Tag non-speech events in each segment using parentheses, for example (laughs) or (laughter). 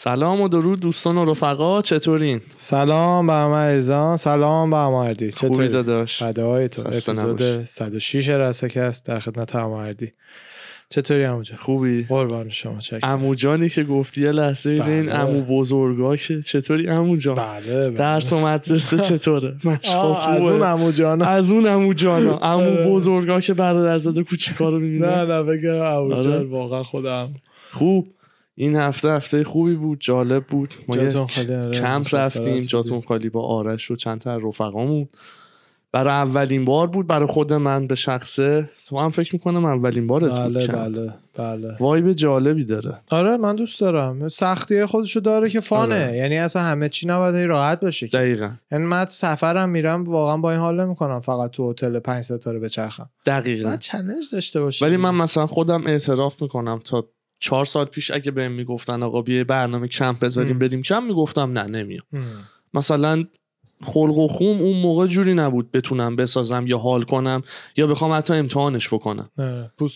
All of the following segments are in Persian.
سلام و درود دوستان و رفقا چطورین؟ سلام به همه عزیزان سلام به همه اردی خوبی داداش فدای تو اپیزود نباشی. 106 رسکست در خدمت همه اردی چطوری همونجا خوبی؟ قربان شما چکر امو جانی که گفتی یه لحظه این بله. امو بزرگا که چطوری امو جان؟ بله بله. درس و مدرسه (laughs) چطوره؟ از اون؟ عمو جانا از اون امو جانا (laughs) امو آره. بزرگا که برادر زده کوچیکا رو نه می‌بینن نه بگم عمو آره. جان واقعا خودم خوب این هفته هفته خوبی بود جالب بود ما آره. کمپ رفتیم. جاتون خالی با آرش و چند تا رفقامون برای اولین بار بود برای خود من به شخصه تو هم فکر می‌کنم اولین بارت بود بله کمپ. بله بله وایب جالبی داره آره من دوست دارم سختی خودشو داره که فانه آره. یعنی اصلا همه چی نباید راحت باشه. دقیقا یعنی من سفرم میرم واقعا با این حال نمی‌کنم فقط تو هتل پنج ستاره بچرخم دقیقا بعد چالش داشته باشه ولی من مثلا خودم اعتراف می‌کنم تا چهار سال پیش اگه بهم می‌گفتن آقا بیا برنامه کمپ بذاریم م. بریم کم می‌گفتم نه نمیام. مثلا خلق و خوم اون موقع جوری نبود بتونم بسازم یا حال کنم یا بخوام حتی امتحانش بکنم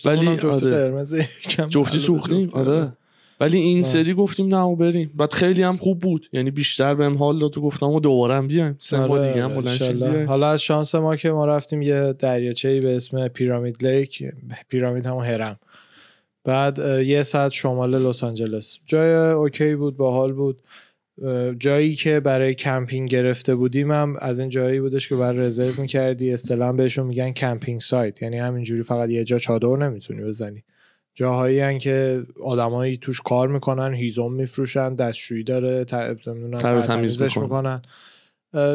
ولی آره. جفتی سوختیم. آره ولی این آه. سری گفتیم نه و بریم بعد خیلی هم خوب بود یعنی بیشتر بهم حال داد و گفتم و دوباره هم بیایم سه آره، دیگه هم بلند. حالا از شانس ما که ما رفتیم یه دریاچه به اسم Pyramid Lake pyramid همون هرم بعد یه ساعت شمال لس آنجلس. جای okay بود باحال بود. جایی که برای کمپینگ گرفته بودیم هم از این جایی بودش که برای رزرو می‌کردی. اصطلاحا بهشون میگن camping site. یعنی همینجوری فقط یه جا چادر نمی‌تونی بزنی. جاهایی هستن که آدمایی توش کار می‌کنن هیزم میفروشن دستشویی داره تمیزش می‌کنن.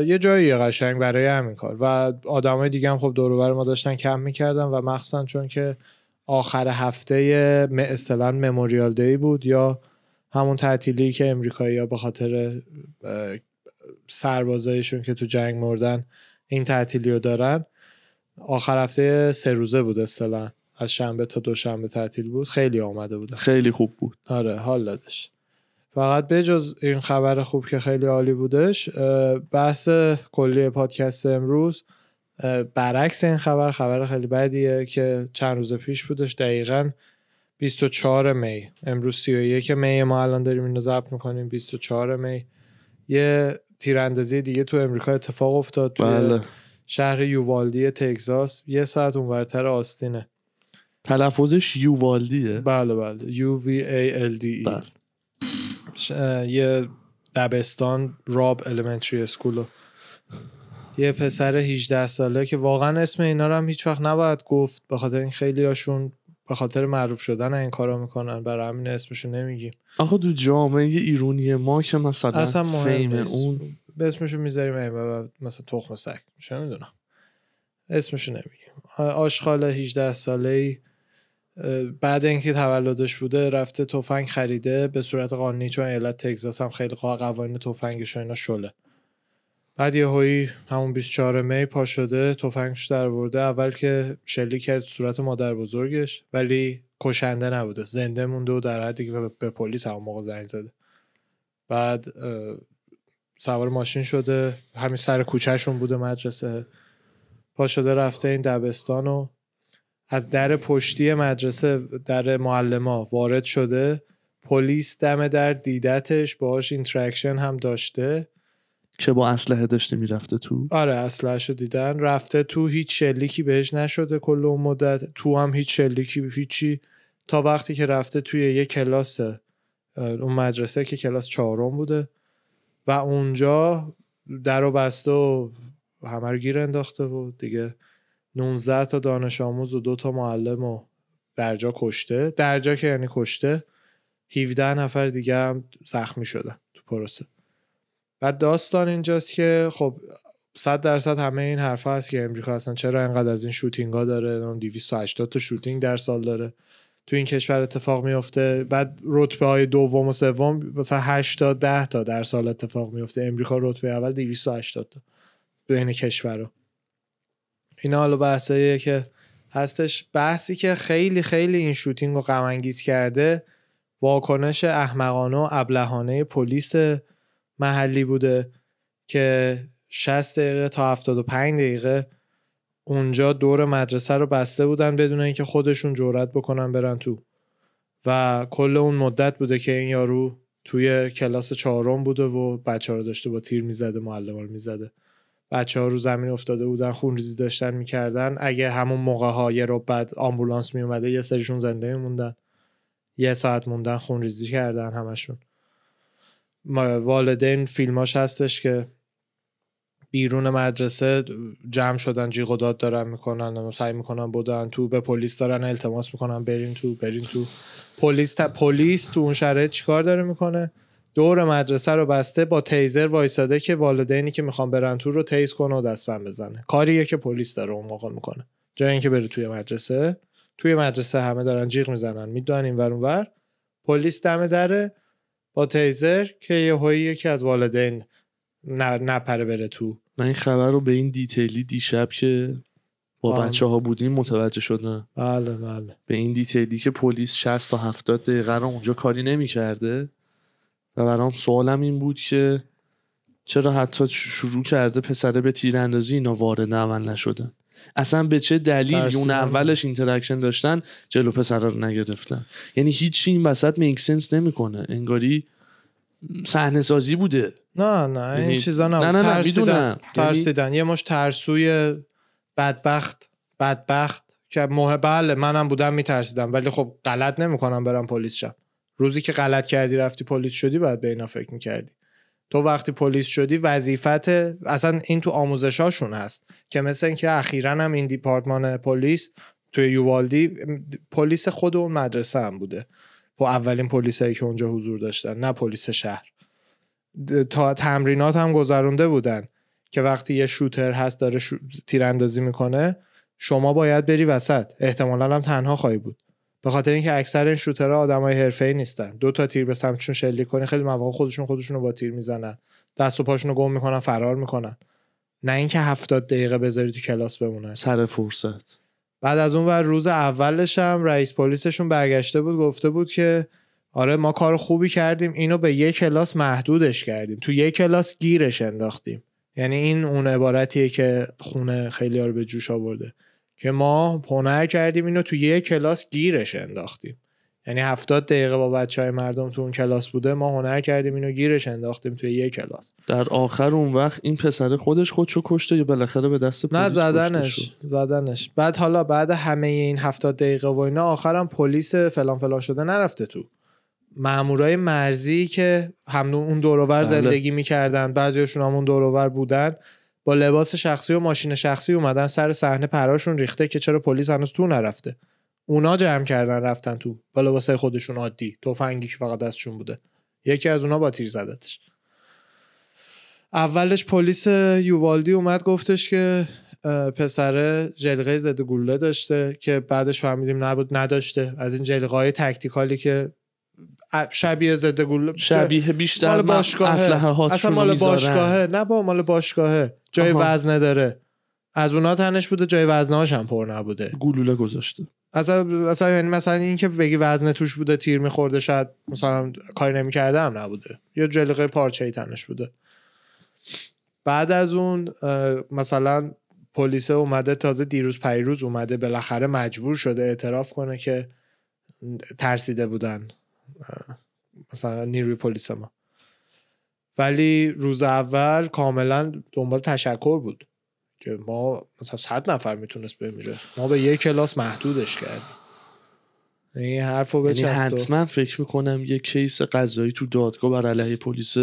یه جایی قشنگ برای همین کار. و آدمای دیگه هم خب دور ما داشتن کم می‌کردن و مخصوصا چون که آخر هفته اصطلاحا مموریال دی بود یا همون تعطیلی که امریکایی ها به خاطر سربازایشون که تو جنگ مردن این تعطیلی رو دارن آخر هفته سه روزه بود اصطلاحا. از شنبه تا دوشنبه تعطیل بود. خیلی آمده بودن خیلی خوب بود. آره حال دادش. فقط بجز این خبر خوب که خیلی عالی بودش بحث کلی پادکست امروز برعکس این خبر خبر خیلی بدیه که چند روز پیش بودش دقیقا 24 می. امروز 31 می ما الان داریم اینو ضبط می‌کنیم 24 می. یه تیراندازی دیگه تو امریکا اتفاق افتاد توی بله. شهر یووالدی تگزاس. یه ساعت اونورتر آستینه. تلفظش یووالدیه؟ بله بله. V A L D E بله. ش- یه دبستان راب الیمنتری اسکولو یه پسر 18 ساله که واقعا اسم اینا رو هم هیچ وقت نباید گفت. به خاطر این خیلی هاشون به خاطر معروف شدن این کارا می‌کنن. برای همین اسمشو نمیگیم. آخه تو جامعه ایرونی ما که مثلا اصلا فیم. اون به اسمشو می‌ذاریم مثلا تخم سگ. چه می‌دونم. اسمشو نمیگیم. آ- آشغال 18 ساله ای بعد اینکه تولدش بوده رفته تفنگ خریده. به صورت قانونی چون ایالت تگزاس هم خیلی قوا- قوانین تفنگش و اینا شله. بعد یه هایی همون 24 می پا شده تفنگش در ورده. اول که شلیک کرد صورت مادر بزرگش ولی کشنده نبوده. زنده مونده و در حدی که به- پلیس همون موقع زنگ زده. بعد سوار ماشین شده. همین سر کوچهشون بوده مدرسه. پا شده رفته این دبستان و از در پشتی مدرسه در معلما وارد شده. پلیس دم در دیدتش باهاش interaction هم داشته. که با اسلحه داشته می‌رفته تو. آره اسلحه‌شو دیدن. رفته تو هیچ شلیکی بهش نشده کل اون مدت. تو هم هیچ شلیکی هیچی. تا وقتی که رفته توی یه کلاس اون مدرسه که کلاس چهارم بوده. و اونجا در و بسته و همه رو گیر انداخته و دیگه 19 تا دانش آموز و دو تا معلم و درجا کشته. درجا که یعنی کشته 17 نفر دیگه هم زخمی شدن تو پروسه. بعد داستان اینجاست که خب صد درصد همه این حرف هست که امریکا اصلا چرا اینقدر از این شوتینگ ها داره نمی‌دونم 280 تا شوتینگ در سال داره. تو این کشور اتفاق میفته بعد رتبه های دوم و سوم مثلا 8 تا 10 تا در سال اتفاق میفته امریکا رتبه اول 280 تا بین کشورها. اینا حالا بحثاییه که هستش. بحثی که خیلی خیلی این شوتینگ رو غم کرده واکنش احمقانه و ابلهانه پلیس محلی بوده که 60 دقیقه تا 75 دقیقه اونجا دور مدرسه رو بسته بودن بدون اینکه خودشون جرأت بکنن برن تو. و کل اون مدت بوده که این یارو توی کلاس چهارم بوده و بچه ها رو داشته با تیر می‌زده معلم رو می‌زده. بچه ها رو زمین افتاده بودن خونریزی داشتن می‌کردن. اگه همون موقع ها یه رو بعد آمبولانس میومده یه سریشون زنده موندن. یه ساعت موندن خونریزی کردن همشون. والدین فیلماش هستش که بیرون مدرسه جمع شدن جیغ و داد دارن می‌کنن و سعی می‌کنن بودن تو به پلیس دارن التماس می‌کنن برین تو برین تو. پلیس تا... پلیس تو اون شرایط چیکار داره می‌کنه؟ دور مدرسه رو بسته با تیزر وایساده که والدینی که می‌خوان برن تو رو تیز کنه و دستبند بزنه. کاریه که پلیس داره اون موقع می‌کنه. جای اینکه بره توی مدرسه. توی مدرسه همه دارن جیغ می‌زنن می‌دونن این ور ور پلیس دم دره. با تیزر که یه هایی یکی از والدین نپره بره تو. من این خبر رو به این detail ی دیشب که با بله. بچه ها بودیم متوجه شدم. بله بله. به این detail ی که پلیس 60 تا 70 دقیقه رو اونجا کاری نمی‌کرده. و برام سوالم این بود که چرا حتی شروع کرده پسره به تیراندازی اینا وارد عمل نشدن اصلا به چه دلیلی اون. اولش interaction داشتن جلو پسره رو نگرفتن؟ یعنی هیچی این وسط میک سنس نمی‌کنه. انگاری صحنه سازی بوده. نه نه این یعنی- چیزا نه نه، نه، نه، ترسیدن. یعنی- ترسیدن. یه مش ترسوی بدبخت بدبخت که مه بله منم بودم میترسیدم ولی خب غلط نمی‌کنم برم پلیس شم. روزی که غلط کردی رفتی پلیس شدی باید به اینا فکر می‌کردی. تو وقتی پلیس شدی وظیفت اصلا این تو آموزشاشون هست که مثل اینکه اخیرا هم این دیپارتمان پلیس توی یووالدی پلیس خود اون مدرسه هم بوده. با اولین پلیسایی که اونجا حضور داشتن نه پلیس شهر. تا تمرینات هم گذرونده بودن که وقتی یه شوتر هست داره شو... تیراندازی می‌کنه شما باید بری وسط. احتمالا هم تنها خواهی بود. به خاطر اینکه اکثر این شوترها آدمای حرفه‌ای نیستن. دو تا تیر به سمتشون شلیک کنی خیلی مواقع خودشون خودشون رو با تیر می‌زنن. دست و پاشون رو گم می‌کنن فرار می‌کنن. نه اینکه هفتاد دقیقه بذاری تو کلاس بمونن سر فرصت. بعد از اون ور روز اولش هم رئیس پلیسشون برگشته بود گفته بود که آره ما کار خوبی کردیم اینو به یک کلاس محدودش کردیم. تو یک کلاس گیرش انداختیم. یعنی این اون عبارتیه که خونه خیلی رو به جوش آورده. که ما هنر کردیم اینو تو یک کلاس گیرش انداختیم یعنی هفتاد دقیقه با بچه های مردم تو اون کلاس بوده ما هنر کردیم اینو گیرش انداختیم توی یک کلاس در آخر اون وقت این پسر خودش خودشو کشته یا بالاخره به دست نه پلیس کشته زدنش؟ زدنش بعد حالا بعد همه این هفتاد دقیقه و اینا آخرم پلیس فلان فلان شده نرفته تو مامورای مرزی که هم اون دوروور بله. زندگی می‌کردن بعضیشون هم اون دوروور بودن با لباس شخصی و ماشین شخصی اومدن سر صحنه پراشون ریخته که چرا پلیس هنوز تو نرفته. اونا جمع کردن رفتن تو. با لباسای خودشون عادی. تفنگی که فقط دستشون بوده. یکی از اونا با تیر زدتش. اولش پلیس یووالدی اومد گفتش که پسره جلقه ضد گلوله داشته که بعدش فهمیدیم نبود نداشته. از این جلقه های تکتیکالی که شبیه ضد گلوله شبیه بیشتر مال هاتشون اصلا مال. باشگاهه. نه با مال باشگاهه. جای آها. وزنه داره. از اونا تنش بوده جای وزنهاش هم پر نبوده. گلوله گذاشته. اصلا اصلا یعنی مثلا این که بگی وزنه توش بوده تیر میخورده شاید مثلا کاری نمی‌کرده هم نبوده. یه جلقه پارچه ای تنش بوده. بعد از اون مثلا پلیس اومده تازه دیروز پیروز اومده بالاخره مجبور شده اعتراف کنه که ترسیده بودن. مثلا نیروی پلیس ما. ولی روز اول کاملا دنبال تشکر بود که ما مثلا صد نفر می‌تونست بمیره. ما به یک کلاس محدودش کردیم. این حرف رو یعنی حتما فکر می‌کنم یه کیس قضایی تو دادگاه بر علیه پلیس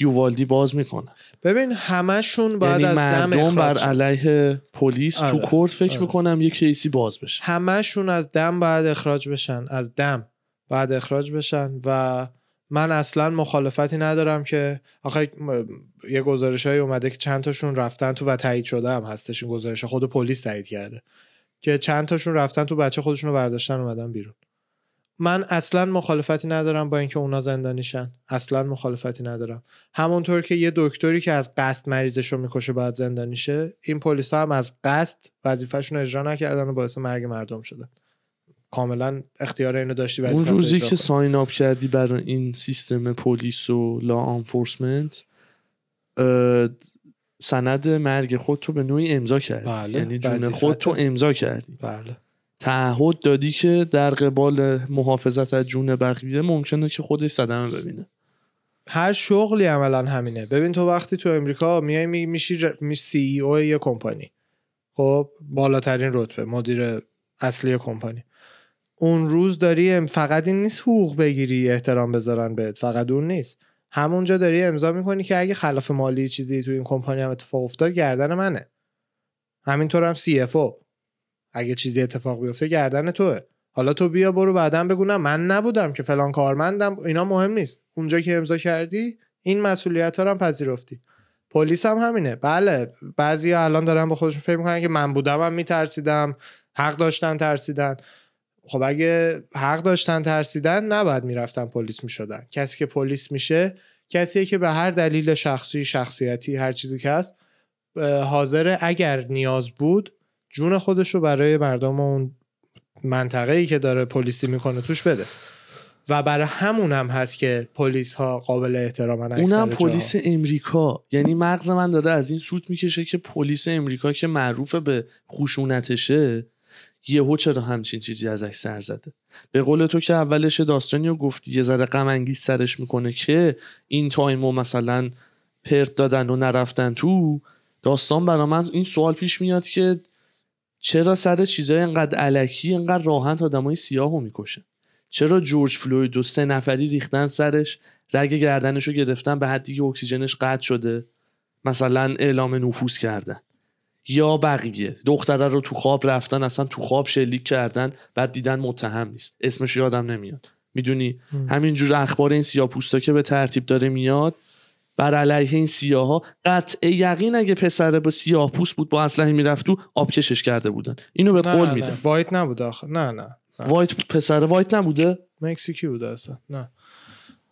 یووالدی باز می‌کنه. ببین همشون باید یعنی از دم مردم بر. علیه پلیس تو آره، کورت فکر آره. می‌کنم یه کیسی باز بشه. همشون از دم باید اخراج بشن از دم. باید اخراج بشن. و من اصلا مخالفتی ندارم که آخه یه گزارش های اومده که چند تاشون رفتن تو و تایید شده هم هستش این گزارش. خود پلیس تایید کرده. که چند تاشون رفتن تو بچه خودشون رو برداشتن اومدن بیرون. من اصلا مخالفتی ندارم با اینکه اونا زندانیشن اصلا مخالفتی ندارم. همونطور که یه دکتری که از قصد مریضش رو می‌کشه باید زندانیشه این پلیس هم از قصد وظیفهشون اجرا نکردن و باعث مرگ مردم شدن. کاملا اختیار اینو داشتی اون روزی که. ساین اپ کردی برای این سیستم پلیس و لا آنفورسمنت سند مرگ خود رو به نوعی امضا کردی. بله، یعنی جون. خود تو امضا کردی. بله. تعهد دادی که در قبال محافظت از جون بقیه ممکنه که خودش صدمه ببینه. هر شغلی عملا همینه. ببین تو وقتی تو امریکا میای می- میشی ر- میشی سی ای او یه کمپانی. خب بالاترین رتبه مدیر اصلی کمپانی. اون روز داری فقط این نیست حقوق بگیری احترام بذارن بهت. فقط اون نیست. همونجا داری امضا می‌کنی که اگه خلاف مالی چیزی تو این کمپانی هم اتفاق افتاد گردن منه. همینطور هم سی اف او اگه چیزی اتفاق بیفته گردن توه. حالا تو بیا برو بعدا بگو نه من نبودم که فلان کارمندم. اینا مهم نیست. اونجا که امضا کردی این مسئولیت ها رو هم پذیرفتی. پلیس هم همینه. بله بعضی الان دارن با خودشون فکر می‌کنن که من بودم هم میترسیدم حق داشتن ترسیدن. خب اگه حق داشتن ترسیدن نباید می‌رفتن پلیس می‌شدن. کسی که پلیس میشه کسیه که به هر دلیل شخصی شخصیتی هر چیزی که هست حاضر اگر نیاز بود جون خودش رو برای مردم اون منطقه ای که داره پلیسی می‌کنه توش بده. و برای همون هم هست که پلیس ها قابل احترامن اونم. پلیس امریکا. یعنی مغز من داره از این سوت می‌کشه که پلیس امریکا که معروف به خشونتشه یهو چرا همچین چیزی ازش سر زده؟ به قول تو که اولش داستانی رو گفتی یه ذره غم انگیز سرش می‌کنه که این time و مثلا پرت دادن و نرفتن تو. داستان برا من این سوال پیش میاد که چرا سر چیزای انقدر الکی انقدر راحت آدمای سیاهو می‌کشه؟ چرا جورج فلوید و سه نفری ریختن سرش رگ گردنش رو گرفتن به حدی که اکسیژنش قطع شده؟ مثلا اعلام نفوذ کردن. یا بقیه. دختره رو تو خواب رفتن اصلا تو خواب شلیک کردن بعد دیدن متهم نیست. اسمش یادم نمیاد. می‌دونی؟ هم. همینجور اخبار این سیاپوستا که به ترتیب داره میاد بر علیه این سیاها قطع یقین اگه پسر با سیاه پوست بود با اسلحه می‌رفت تو آبکشش کرده بودن. اینو به نه قول نه میدم white نبود آخه. نه نه نه. white پسر white نبوده؟ مکزیکی بوده اصلا. نه.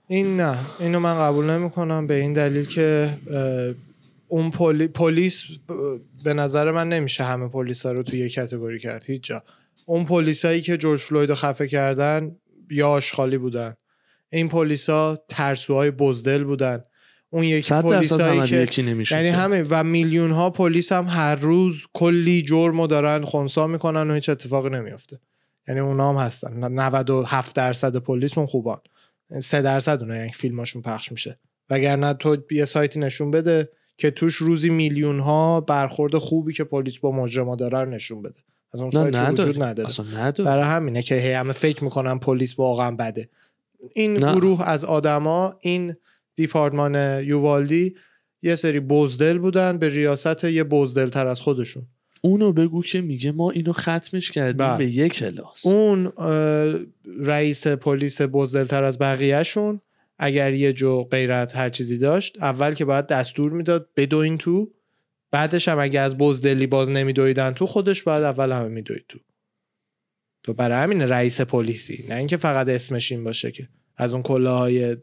این نه. اینو من قبول نمی کنم به این دلیل که اون پلی... پلیس به نظر من نمیشه همه پلیس ها رو توی یک category کرد هیچ جا اون پلیسایی که جورج فلوید رو خفه کردن یا آشغالی بودن. این پلیسا ترسوهای بزدل بودن. اون یکی پلیسایی که یکی نمیشه یعنی. همه و میلیون ها پلیس هم هر روز کلی جرم دارن خونسا می‌کنن و هیچ اتفاقی نمیافته. یعنی اونا هم هستن. ن- 97 درصد پلیس اون خوبان. 3 درصد اونا یعنی فیلماشون پخش میشه. وگرنه تو یه سایتی نشون بده که توش روزی میلیون ها برخورد خوبی که پلیس با مجرما داره رو نشون بده. از اون نه سایت که نداره. وجود نداره. اصلا نداره. برای همینه که هی همه فکر می‌کنن پلیس واقعا بده. این نه. گروه از آدما این دیپارتمان یووالدی یه سری بزدل بودن به ریاست یه بزدل تر از خودشون. اونو بگو که میگه ما اینو ختمش کردیم بله. به یک کلاس. اون رئیس پلیس بزدل تر از بقیهشون اگر یه جو غیرت هر چیزی داشت اول که باید دستور می‌داد بدوین تو. بعدش هم اگه از بزدلی باز نمیدویدن تو خودش باید اول همه میدوید تو. تو برای همین رئیس پلیسی نه اینکه فقط اسمش این باشه که از اون کلاهای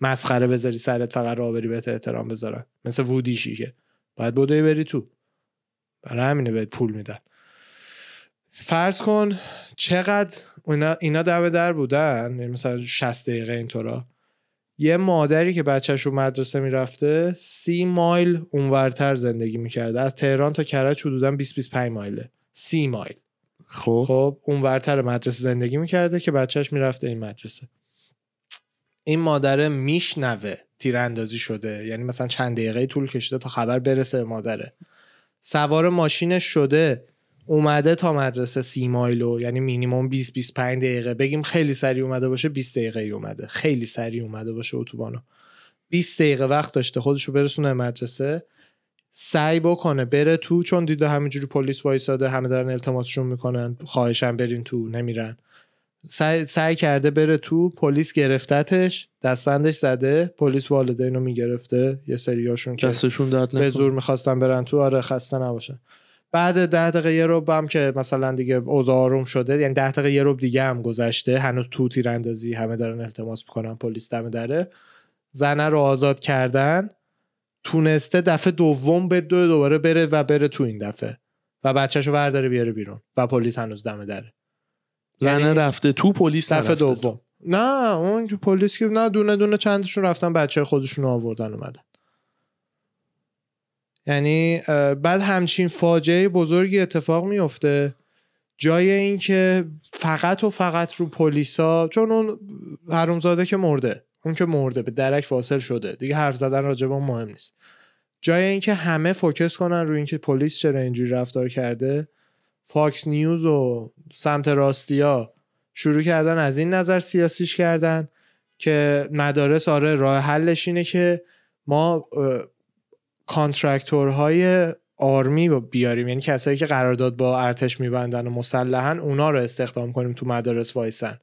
مسخره بذاری سرت فقط راه بری بهت احترام بذارن. مثل وودیشی که باید بدوی بری تو. برای همینه بهت پول میدن. فرض کن چقدر اینا, اینا دم در بودن یعنی مثلا 60 دقیقه اینطورا. یه مادری که بچهش رو مدرسه می‌رفته سی مایل اونورتر زندگی می‌کرده. از تهران تا کرج حدودا 20 25 مایله. سی مایل. خب. خب اونورتر مدرسه زندگی می‌کرده که بچهش می‌رفته این مدرسه. این مادره میشنوه تیراندازی شده. یعنی مثلا چند دقیقه طول کشیده تا خبر برسه به مادره. سوار ماشینش شده. اومده تا مدرسه سی مایلو یعنی مینیمم 20 25 دقیقه. بگیم خیلی سریع اومده باشه 20 دقیقه ای اومده. خیلی سریع اومده باشه اتوبانو. 20 دقیقه وقت داشته خودش رو برسونه مدرسه. سعی بکنه بره تو چون دیده همینجوری پلیس وایساده همه دارن التماسشون می‌کنن خواهشن برین تو نمیرن. سعی, سعی کرده بره تو پلیس گرفتتش دستبندش زده پلیس والدین رو می‌گرفته یه سریاشون که دستشون به زور می‌خواستن برن تو آره خسته نباشن. بعد ده دقیقه یه رب هم که مثلا دیگه اوضاع آروم شده یعنی ده دقیقه یه رب دیگه هم گذشته هنوز تو تیراندازی همه دارن التماس می‌کنن پلیس دم دره. زنه رو آزاد کردن. تونسته دفعه دوم به دو دوباره بره و بره تو این دفعه. و بچهش رو ورداره بیاره بیرون و پلیس هنوز دم دره. زنه یعنی رفته تو پلیس دفعه. دوم. نه اون پلیس که نه دونه دونه چندشون رفتن بچه خودشون رو آوردن اومدن. یعنی بعد همچین فاجعه بزرگی اتفاق میفته جای اینکه فقط و فقط رو پلیسا چون اون حرومزاده که مرده اون که مرده به درک واصل شده. دیگه حرف زدن راجع به اون مهم نیست. جای اینکه همه focus کنن روی اینکه پلیس چرا اینجوری رفتار کرده فاکس نیوز و سمت راستیا شروع کردن از این نظر سیاسیش کردن که مدارس آره راه حلش اینه که ما contractor های army بیاریم. یعنی کسایی که قرارداد با ارتش میبندن و مسلحن اونا رو استخدام کنیم تو مدارس وایسن.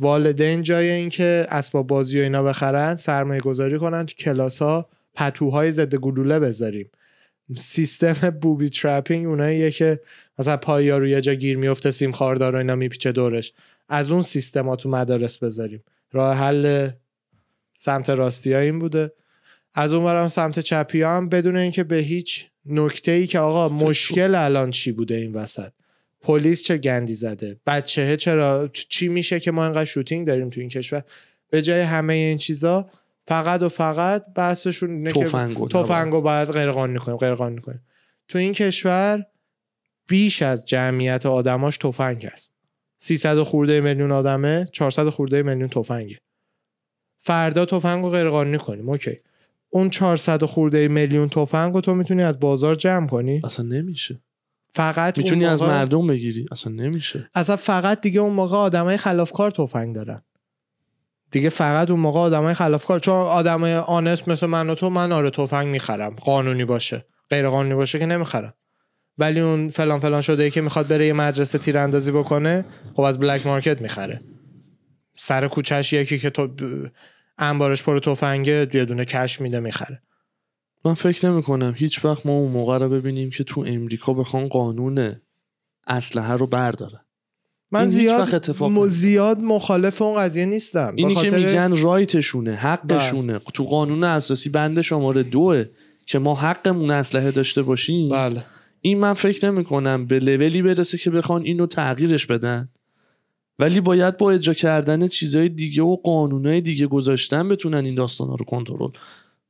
والدین جای اینکه اسباب بازی و اینا بخرن سرمایه گذاری کنن تو کلاس ها پتوهای ضد گلوله بذاریم. سیستم booby trapping اوناییه که مثلا پایا روی یه جا گیر میفته سیم خاردار و اینا میپیچه دورش. از اون سیستما تو مدارس بذاریم. راه حل سمت راستی ها این بوده. از اون برم سمت چپی هم بدون اینکه به هیچ نکته ای که آقا مشکل الان چی بوده این وسط؟ پلیس چه گندی زده؟ بچه چرا؟ چی میشه که ما اینقدر شوتینگ داریم تو این کشور؟ به جای همه این چیزا فقط و فقط بحثشون اینه که تفنگو باید غیر قانونی کنیم غیر قانونی کنیم تو این کشور بیش از جمعیت آدماش تفنگ هست. 300 خورده میلیون آدمه 400 خورده میلیون تفنگه. فردا تفنگ رو غیر قانونی کنیم اوکی. اون 400 خورده میلیون تفنگ رو تو می‌تونی از بازار جمع کنی؟ اصلا نمیشه. فقط می‌تونی از مردم بگیری. اصلا نمیشه. اصلا فقط دیگه اون موقع آدمای خلافکار تفنگ دارن. دیگه فقط اون موقع آدمای خلافکار چون آدمای آنست مثل من و تو من آره تفنگ می‌خرم. قانونی باشه. غیر قانونی باشه که نمی‌خرم. ولی اون فلان فلان شده ای که می‌خواد بره یه مدرسه تیراندازی بکنه خب از بلک مارکت می‌خره. سر کوچش یکی که تو انبارش پر تفنگه یه دونه کش میده می‌خره. من فکر نمی کنم هیچ وقت ما اون موقع رو ببینیم که تو امریکا بخوان قانون اسلحه رو برداره من زیاد اتفاق زیاد مخالف اون قضیه نیستم. اینی که میگن رایتشونه حقشونه. بله. تو قانون اساسی بند شماره دوه که ما حقمون اسلحه داشته باشیم. بله. این من فکر نمی کنم به لولی برسه که بخوان اینو تغییرش بدن. ولی باید با اجرا کردن چیزهای دیگه و قانونهای دیگه گذاشتن بتونن این داستانا رو کنترل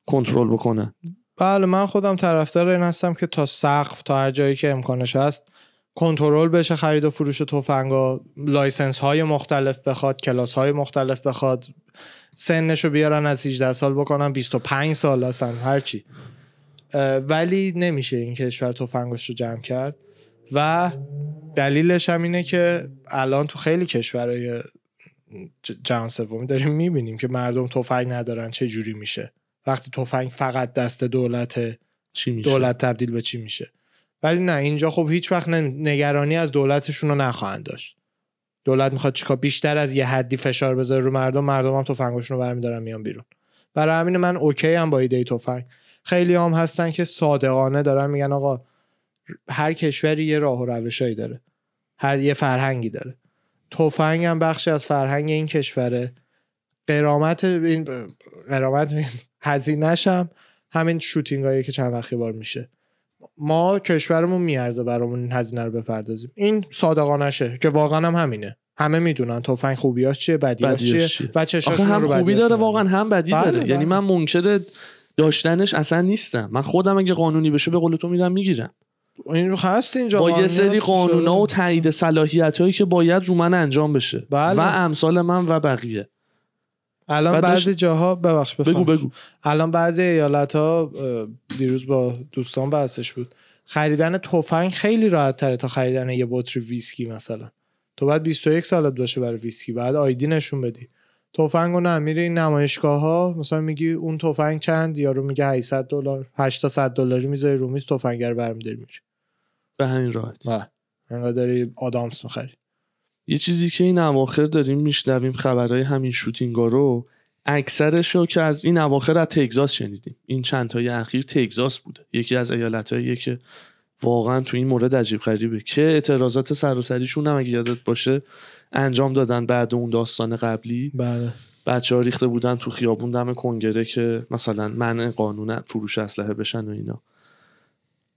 کنترل بکنن. بله من خودم طرفدار این هستم که تا سقف تا هر جایی که امکانش هست کنترل بشه خرید و فروش تفنگا license های مختلف بخواد کلاس های مختلف بخواد سنش رو بیارن از 18 سال بکنن 25 سال اصلا هرچی. ولی نمیشه این کشور تفنگش رو جمع کرد. و دلیلش هم اینه که الان تو خیلی کشورهای جهان سومی داریم می‌بینیم که مردم تفنگ ندارن چه جوری میشه. وقتی تفنگ فقط دست دولت چی میشه؟ دولت تبدیل به چی میشه. ولی نه اینجا خب هیچ وقت نگرانی از دولتشون رو نخواهند داشت. دولت می‌خواد چیکار بیشتر از یه حدی فشار بذاره رو مردم مردم هم تفنگشون رو برمیدارن میان بیرون. برای همین من اوکی هم با ایده تفنگ. خیلی هم هستن که صادقانه دارن میگن آقا هر کشوری یه راه و روشایی داره. هر یه فرهنگی داره. تفنگ هم بخشی از فرهنگ این کشوره. قرامت این قرامت هزینهش هم همین شوتینگ هایی که چند وقتی بار میشه. ما کشورمون میارزه برامون این هزینه رو بپردازیم. این صادقانشه که واقعا هم همینه. همه می‌دونن تفنگ خوبیاش چیه بدیاش چیه, چیه. و هم خوبی داره واقعا هم بدی بله داره. یعنی بله. من منکر داشتنش اصلا نیستم. من خودم اگه قانونی بشه به قول تو میرم می‌گیرم. این هست اینجا با یه سری قانونا و تایید صلاحیت هایی که باید رو من انجام بشه. بله. و امثال من و بقیه. الان بعضی جاها ببخش بگو بگو. الان بعضی ایالت ها دیروز با دوستان بحثش بود. خریدن تفنگ خیلی راحت تره تا خریدن یه بطری ویسکی مثلا. تو بعد 21 سالت باشه برای ویسکی بعد آیدی نشون بدی. تفنگ و نه میری این نمایشگاه ها مثلا میگی اون تفنگ چند؟ یارو میگه 800 دلار 800 دلاری می‌ذاری رو میز تفنگر برمیداری میری به همین راحت نه انقدر داری آدامس می‌خری. یه چیزی که این اواخر داریم میشنویم خبرهای همین شوتینگا رو اکثرش رو که از این اواخر از تگزاس شنیدیم. این چند تای اخیر تگزاس بوده. یکی از ایالتهایی که واقعا تو این مورد عجیب غریبه. که اعتراضات سر و سریشون هم اگه یادت باشه انجام دادن بعد اون داستان قبلی. بله. بچه ها ریخته بودن تو خیابون دم کنگره که مثلا منع قانون فروش اسلحه بشن و اینا.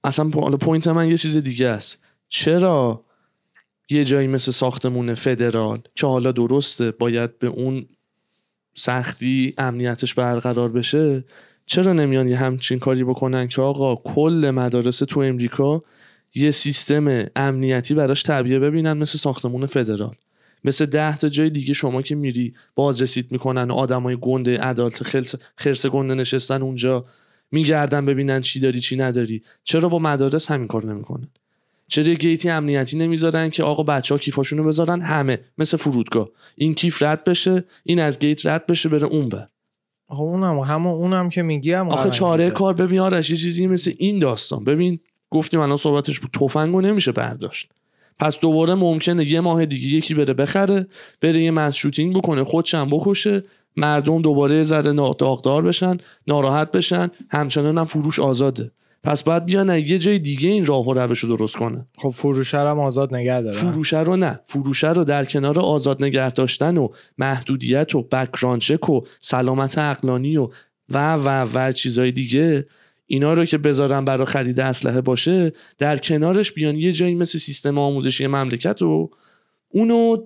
اصلا point من یه چیز دیگه است. چرا یه جایی مثل ساختمون فدرال که حالا درسته باید به اون سختی امنیتش برقرار بشه چرا نمیان یه همچین کاری بکنن که آقا کل مدارس تو امریکا یه سیستم امنیتی براش تعبیه ببینن مثل ساختمون فدرال؟ مثل ده تا جای دیگه شما که میری بازرسیت می‌کنن آدمای گنده عدالت خرس گنده نشستن اونجا. میگردن ببینن چی داری چی نداری. چرا با مدارس همین کار نمی‌کنن؟ چرا یه گیتی امنیتی نمی‌ذارن که آقا بچه ها کیفاشونو بذارن؟ همه مثل فرودگاه. این کیف رد بشه این از گیت رد بشه بره اون بر آخه اونم همون اونم که میگی هم آخه چاره. کار ببین آرش یه چیزی مثل این داستان. ببین گفتیم الان صحبتش بود. تفنگو نمیشه برداشت. پس دوباره ممکنه یه ماه دیگه یکی بره بخره بره یه مس شوتینگ بکنه خودشم بکشه مردم دوباره ذره داغدار بشن ناراحت بشن همچنان هم فروش آزاده. پس باید بیان یه جای دیگه این راه و روش رو درست کنن. خب فروشه رو هم آزاد نگه داره فروشه رو نه. فروشه رو در کنار آزاد نگه داشتن و محدودیت و بکران چک و سلامت عقلانی و و و و چیزای دیگه اینا رو که بذارن برای خرید اسلحه باشه در کنارش بیان یه جایی مثل سیستم آموزشی مملکت و اونو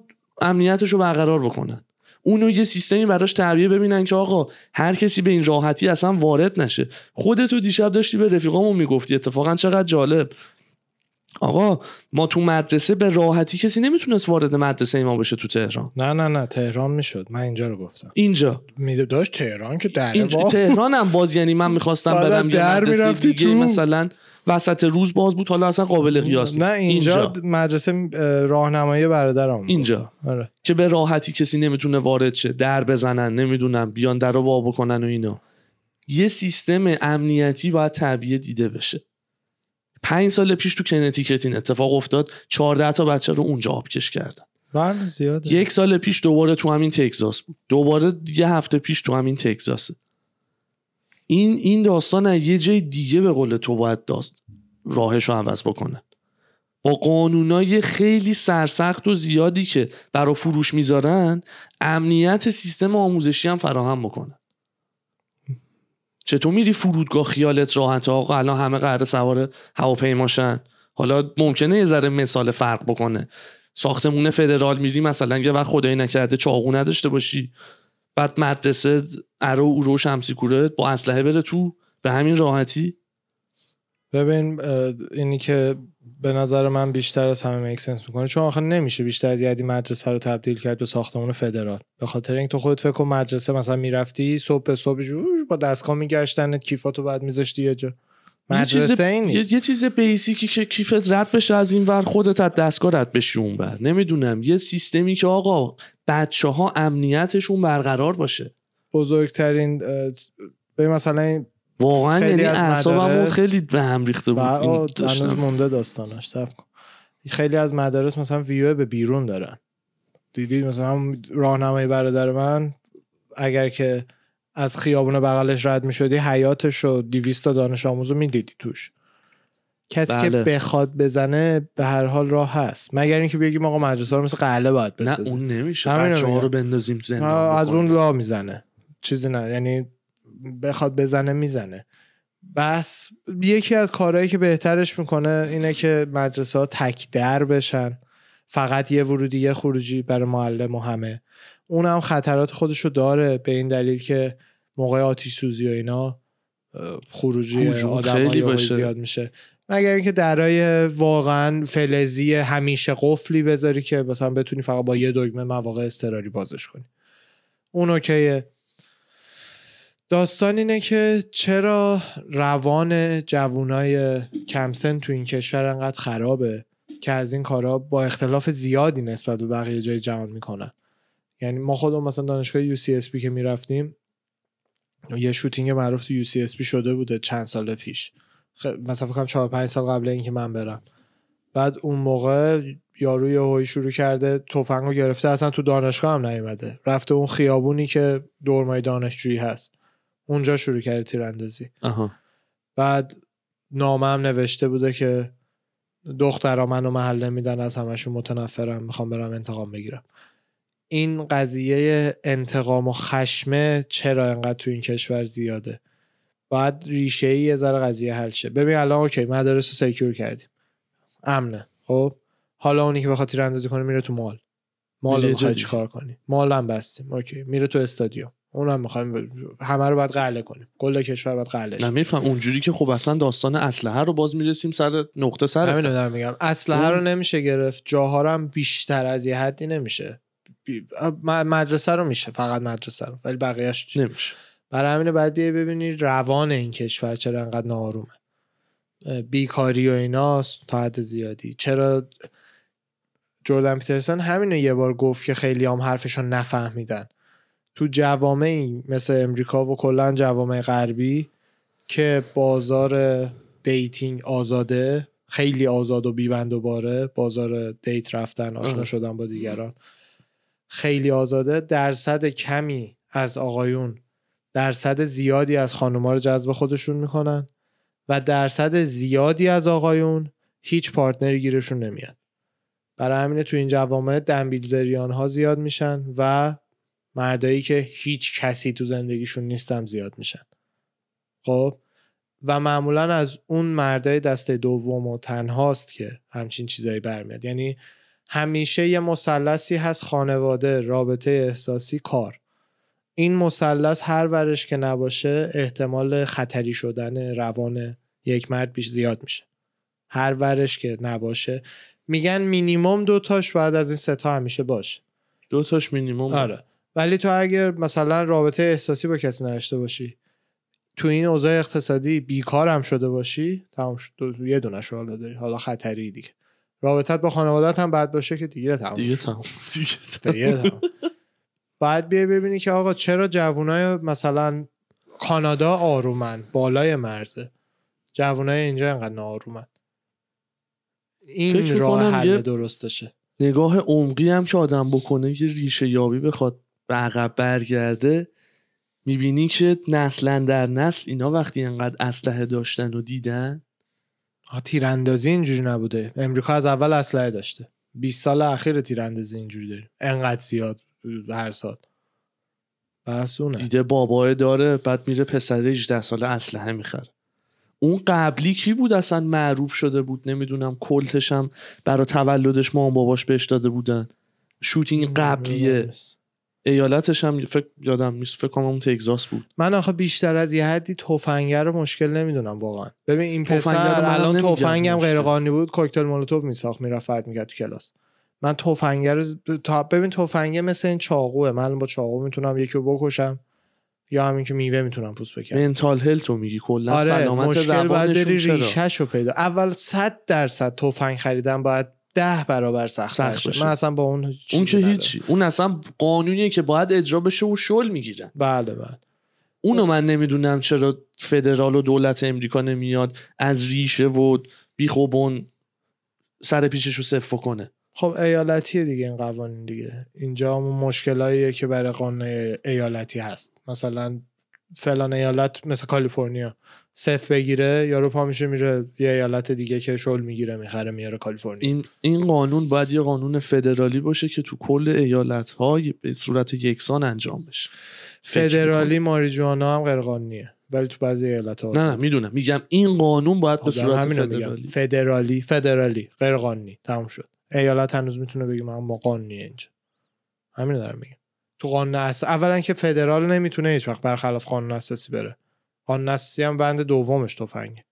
امنیتش رو برقرار بکنن. اونو یه سیستمی براش تعبیه ببینن که آقا هر کسی به این راحتی اصلا وارد نشه. خودتو دیشب داشتی به رفیقامون می‌گفتی اتفاقا چقدر جالب. آقا ما تو مدرسه به راحتی کسی نمی‌تونست وارد مدرسه ما بشه تو تهران. نه نه نه تهران می‌شد. من اینجا رو گفتم. اینجا. می داشت تهران که در اینجا تهران هم باز یعنی من می‌خواستم برم یه در مدرسه دیگه تو. مثلا وسط روز باز بود حالا اصلا قابل قیاس نیست. نه اینجا, مدرسه اه، راهنمایی برادرم اینجا. آره. که به راحتی کسی نمی‌تونه وارد شه در بزنن نمی‌دونم بیان در رو وا بکنن و اینا. یه سیستم امنیتی باید تعبیه دیده بشه. پنج سال پیش تو کنتیکت این اتفاق افتاد 14 تا بچه رو اونجا آبکش کردن. بله زیاده. یک سال پیش دوباره تو همین تگزاس بود. دوباره یه هفته پیش تو همین تگزاسه. این این داستان یه جای دیگه به قول تو باید داست راهش رو عوض بکنن با قانونای خیلی سرسخت و زیادی که برا فروش می‌ذارن امنیت سیستم آموزشی هم فراهم بکنن چطور میری فرودگاه خیالت راحته؟ آقا الان همه قراره سوار هواپیماشن. حالا ممکنه یه ذره مثال فرق بکنه. ساختمون فدرال میری مثلا یه وقت خدایی نکرده چاقو نداشته باشی. بعد مدرسه ارو اورو شمسی کوره با اسلحه بره تو. به همین راحتی. ببین اینی که به نظر من بیشتر از همه میک سنس می‌کنه. چون آخه نمیشه بیشتر از یه مدرسه رو تبدیل کرد به ساختمان فدرال. به خاطر اینکه تو خودت فکر کن مدرسه مثلا می‌رفتی صبح به صبح جور با دستگاه میگشتنت کیفاتو بعد میذاشتی یه جا. یه مدرسه این یه, نیست. یه چیز بیسیکی که کیفت رد بشه از این ور خودت از دستگاه رد بشی اون بر نمی‌دونم یه سیستمی که آقا بچه ها امنیتشون برقرار باشه. بزرگترین به مثلا این واقعا یعنی از اعصابمون خیلی به هم ریخته بود. هنوز. مونده داستانش کن. خیلی از مدارس مثلا ویو به بیرون دارن. دیدی مثلا راهنمای برادر من اگر که از خیابون بغلش رد می شدی حیاتش رو 200 تا دانش آموز رو می‌دیدی توش. کسی که بله. بخواد بزنه به هر حال راه هست. مگر اینکه بگیم آقا مدرسه رو مثل قله باید نه بسازیم. اون نمیشه. همینو بچه ها میگم. رو بندازیم زندان از اون. لا می‌زنه. چیزی نه. یعنی بخواد بزنه می‌زنه. بس یکی از کارهایی که بهترش می‌کنه اینه که مدرسه ها تک در بشن. فقط یه ورودی یه خروجی برای معلم و همه. اون هم خطرات خودشو داره به این دلیل که موقع آتیش سوزی و اینا خروجی آدم باشه. زیاد میشه. مگر اینکه درای واقعا فلزی همیشه قفلی بذاری که مثلا بتونی فقط با یه دگمه مواقع اضطراری بازش کنی. اون اوکیه. داستان اینه که چرا روان جوونای کمسن تو این کشور انقدر خرابه که از این کارا با اختلاف زیادی نسبت به بقیه جای جهان می‌کنن. یعنی ما خودمون مثلا دانشگاه UCSB که می‌رفتیم یه شوتینگ معروف تو UCSB شده بوده چند سال پیش. مثلا فکر کنم 4 5 سال قبل اینکه من برم. بعد اون موقع یارو یه شروع کرده تفنگو گرفته اصلا تو دانشگاه هم نیومده. رفته اون خیابونی که دورمای دانشجویی هست. اونجا شروع کرده تیراندازی. آها. بعد نامه هم نوشته بوده که دخترا منو محل نمیدن از همشون متنفرم می‌خوام برم انتقام بگیرم. این قضیه انتقام و خشمه چرا انقدر تو این کشور زیاده؟ باید ریشه ای یه ذره قضیه حل شه. ببین الان اوکی مدارس رو سکیور کردیم. امنه خب؟ حالا اونی که بخواد تیراندازی کنه میره تو مال. مال رو می‌خوای چیکار کنی؟ مال هم بستیم. اوکی میره تو استادیوم. اونم می‌خوایم ب... همه رو باید قله کنیم. کل کشور باید قله. نه میفهم اونجوری که خب اصلا داستان اسلحه رو باز می‌رسیم سر نقطه سر همین دارم میگم. اسلحه رو نمیشه گرفت. جاها هم بیشتر از یه حدی نمیشه. مدرسه رو میشه فقط مدرسه رو ولی بقیهش چی؟ نمیشه. برای همینه باید بیای ببینی روان این کشور چرا انقدر ناآرومه اه، بیکاری و ایناست تا حد زیادی. چرا جردن پیترسن همینو یه بار گفت که خیلی هم حرفشو نفهمیدن. تو جوامعی مثل امریکا و کلا جوامع غربی که بازار dating آزاده خیلی آزاد و بیبند و باره بازار date رفتن آشنا. شدن با دیگران خیلی آزاده درصد کمی از آقایون درصد زیادی از خانوما رو جذب خودشون می‌کنن و درصد زیادی از آقایون هیچ پارتنری گیرشون نمیاد برای همینه تو این جوامع دنبیل زریان ها زیاد میشن و مردایی که هیچ کسی تو زندگیشون نیستم زیاد میشن. خب؟ و معمولا از اون مردای دسته دوم و تنهاست که همچین چیزایی برمیاد. یعنی همیشه یه مثلثی هست خانواده رابطه احساسی کار. این مثلث هر ورش که نباشه احتمال خطری شدن روان یک مرد بیش زیاد میشه. هر ورش که نباشه. میگن مینیموم دوتاش بعد از این ستا همیشه باشه. دو تاش مینیمم. آره. ولی تو اگر مثلا رابطه احساسی با کسی نداشته باشی تو این اوضاع اقتصادی بیکار هم شده باشی تمام شد یه دونه حالا داری حالا خطری دیگه رابطت با خانوادت هم بد باشه که دیگه تمام دیگه. تمام (laughs) دیگه تمام. دیگه تمام. باید بیای ببینی که آقا چرا جوانای مثلا کانادا آرومن بالای مرزه جوانای اینجا انقدر ناآرومن فکر این راه حل درستشه نگاه عمقی هم که آدم بکنه که ریشه یابی بخواد به عقب برگرده می‌بینی که نسلا در نسل اینا وقتی انقدر اسلحه داشتن و دیدن؟ تیراندازی اینجوری نبوده. امریکا از اول اسلحه داشته. 20 سال اخیر تیراندازی اینجوری داریم انقدر زیاد هر سال. بس اونه. دیده بابای داره بعد میره پسر 18 ساله اسلحه می‌خره. اون قبلی کی بود اصلا معروف شده بود؟ نمی‌دونم کلتش هم برا تولدش مامان باباش بهش داده بودن. شوتینگ قبلیه. ایالتش هم فکر یادم نیست فکر کنم اون تگزاس بود. من آخه بیشتر از یه حدی تفنگه رو مشکل نمی‌دونم واقعا. ببین این پسر الان تفنگم. غیر قانونی بود کوکتل مولوتوف میساخت می‌رفت فرد می‌کرد تو کلاس. من تفنگه رو تا ببین تفنگه مثل این چاقوه. من با چاقو می‌تونم یکی رو بکشم یا همین که میوه می‌تونم پوست بکنم منتال هلت رو میگی؟ کلا آره سلامت مشکل باید بری چرا؟ ریشهش رو پیدا. اول 100 درصد تفنگ خریدن باید ده برابر سخت سخت بشه بشه. من اصلا با اون اون که. هیچی. اون اصلا قانونیه که باید اجرا بشه و شل می‌گیرن. بله بله. اونو من نمی‌دونم چرا فدرال و دولت امریکا نمیاد از ریشه و بیخوبون سر پیشش رو صفر کنه. خب ایالتیه دیگه این قوانین دیگه. اینجا همون مشکلاییه که برای قانون ایالتی هست. مثلا فلان ایالت مثل کالیفرنیا. صفر بگیره یارو پا میشه میره یه ایالت دیگه که شل می‌گیره می‌خره میاره کالیفرنیا. این این قانون باید یه قانون فدرالی باشه که تو کل ایالت های به صورت یکسان انجام بشه. فدرالی ماریجوانا هم غیر قانونیه ولی تو بعضی ایالت ها. نه نه می‌دونم. میگم این قانون باید به خب صورت میگم. فدرالی. فدرالی فدرالی غیر قانونی. تموم شد. ایالت هنوز می‌تونه بگه من ما قانونیه اینجا. همینو دارم میگم. تو قانون اس... اولا که فدرال نمی‌تونه هیچ وقت برخلاف قانون اساسی بره. قانون اساسی هم بند دومش تفنگه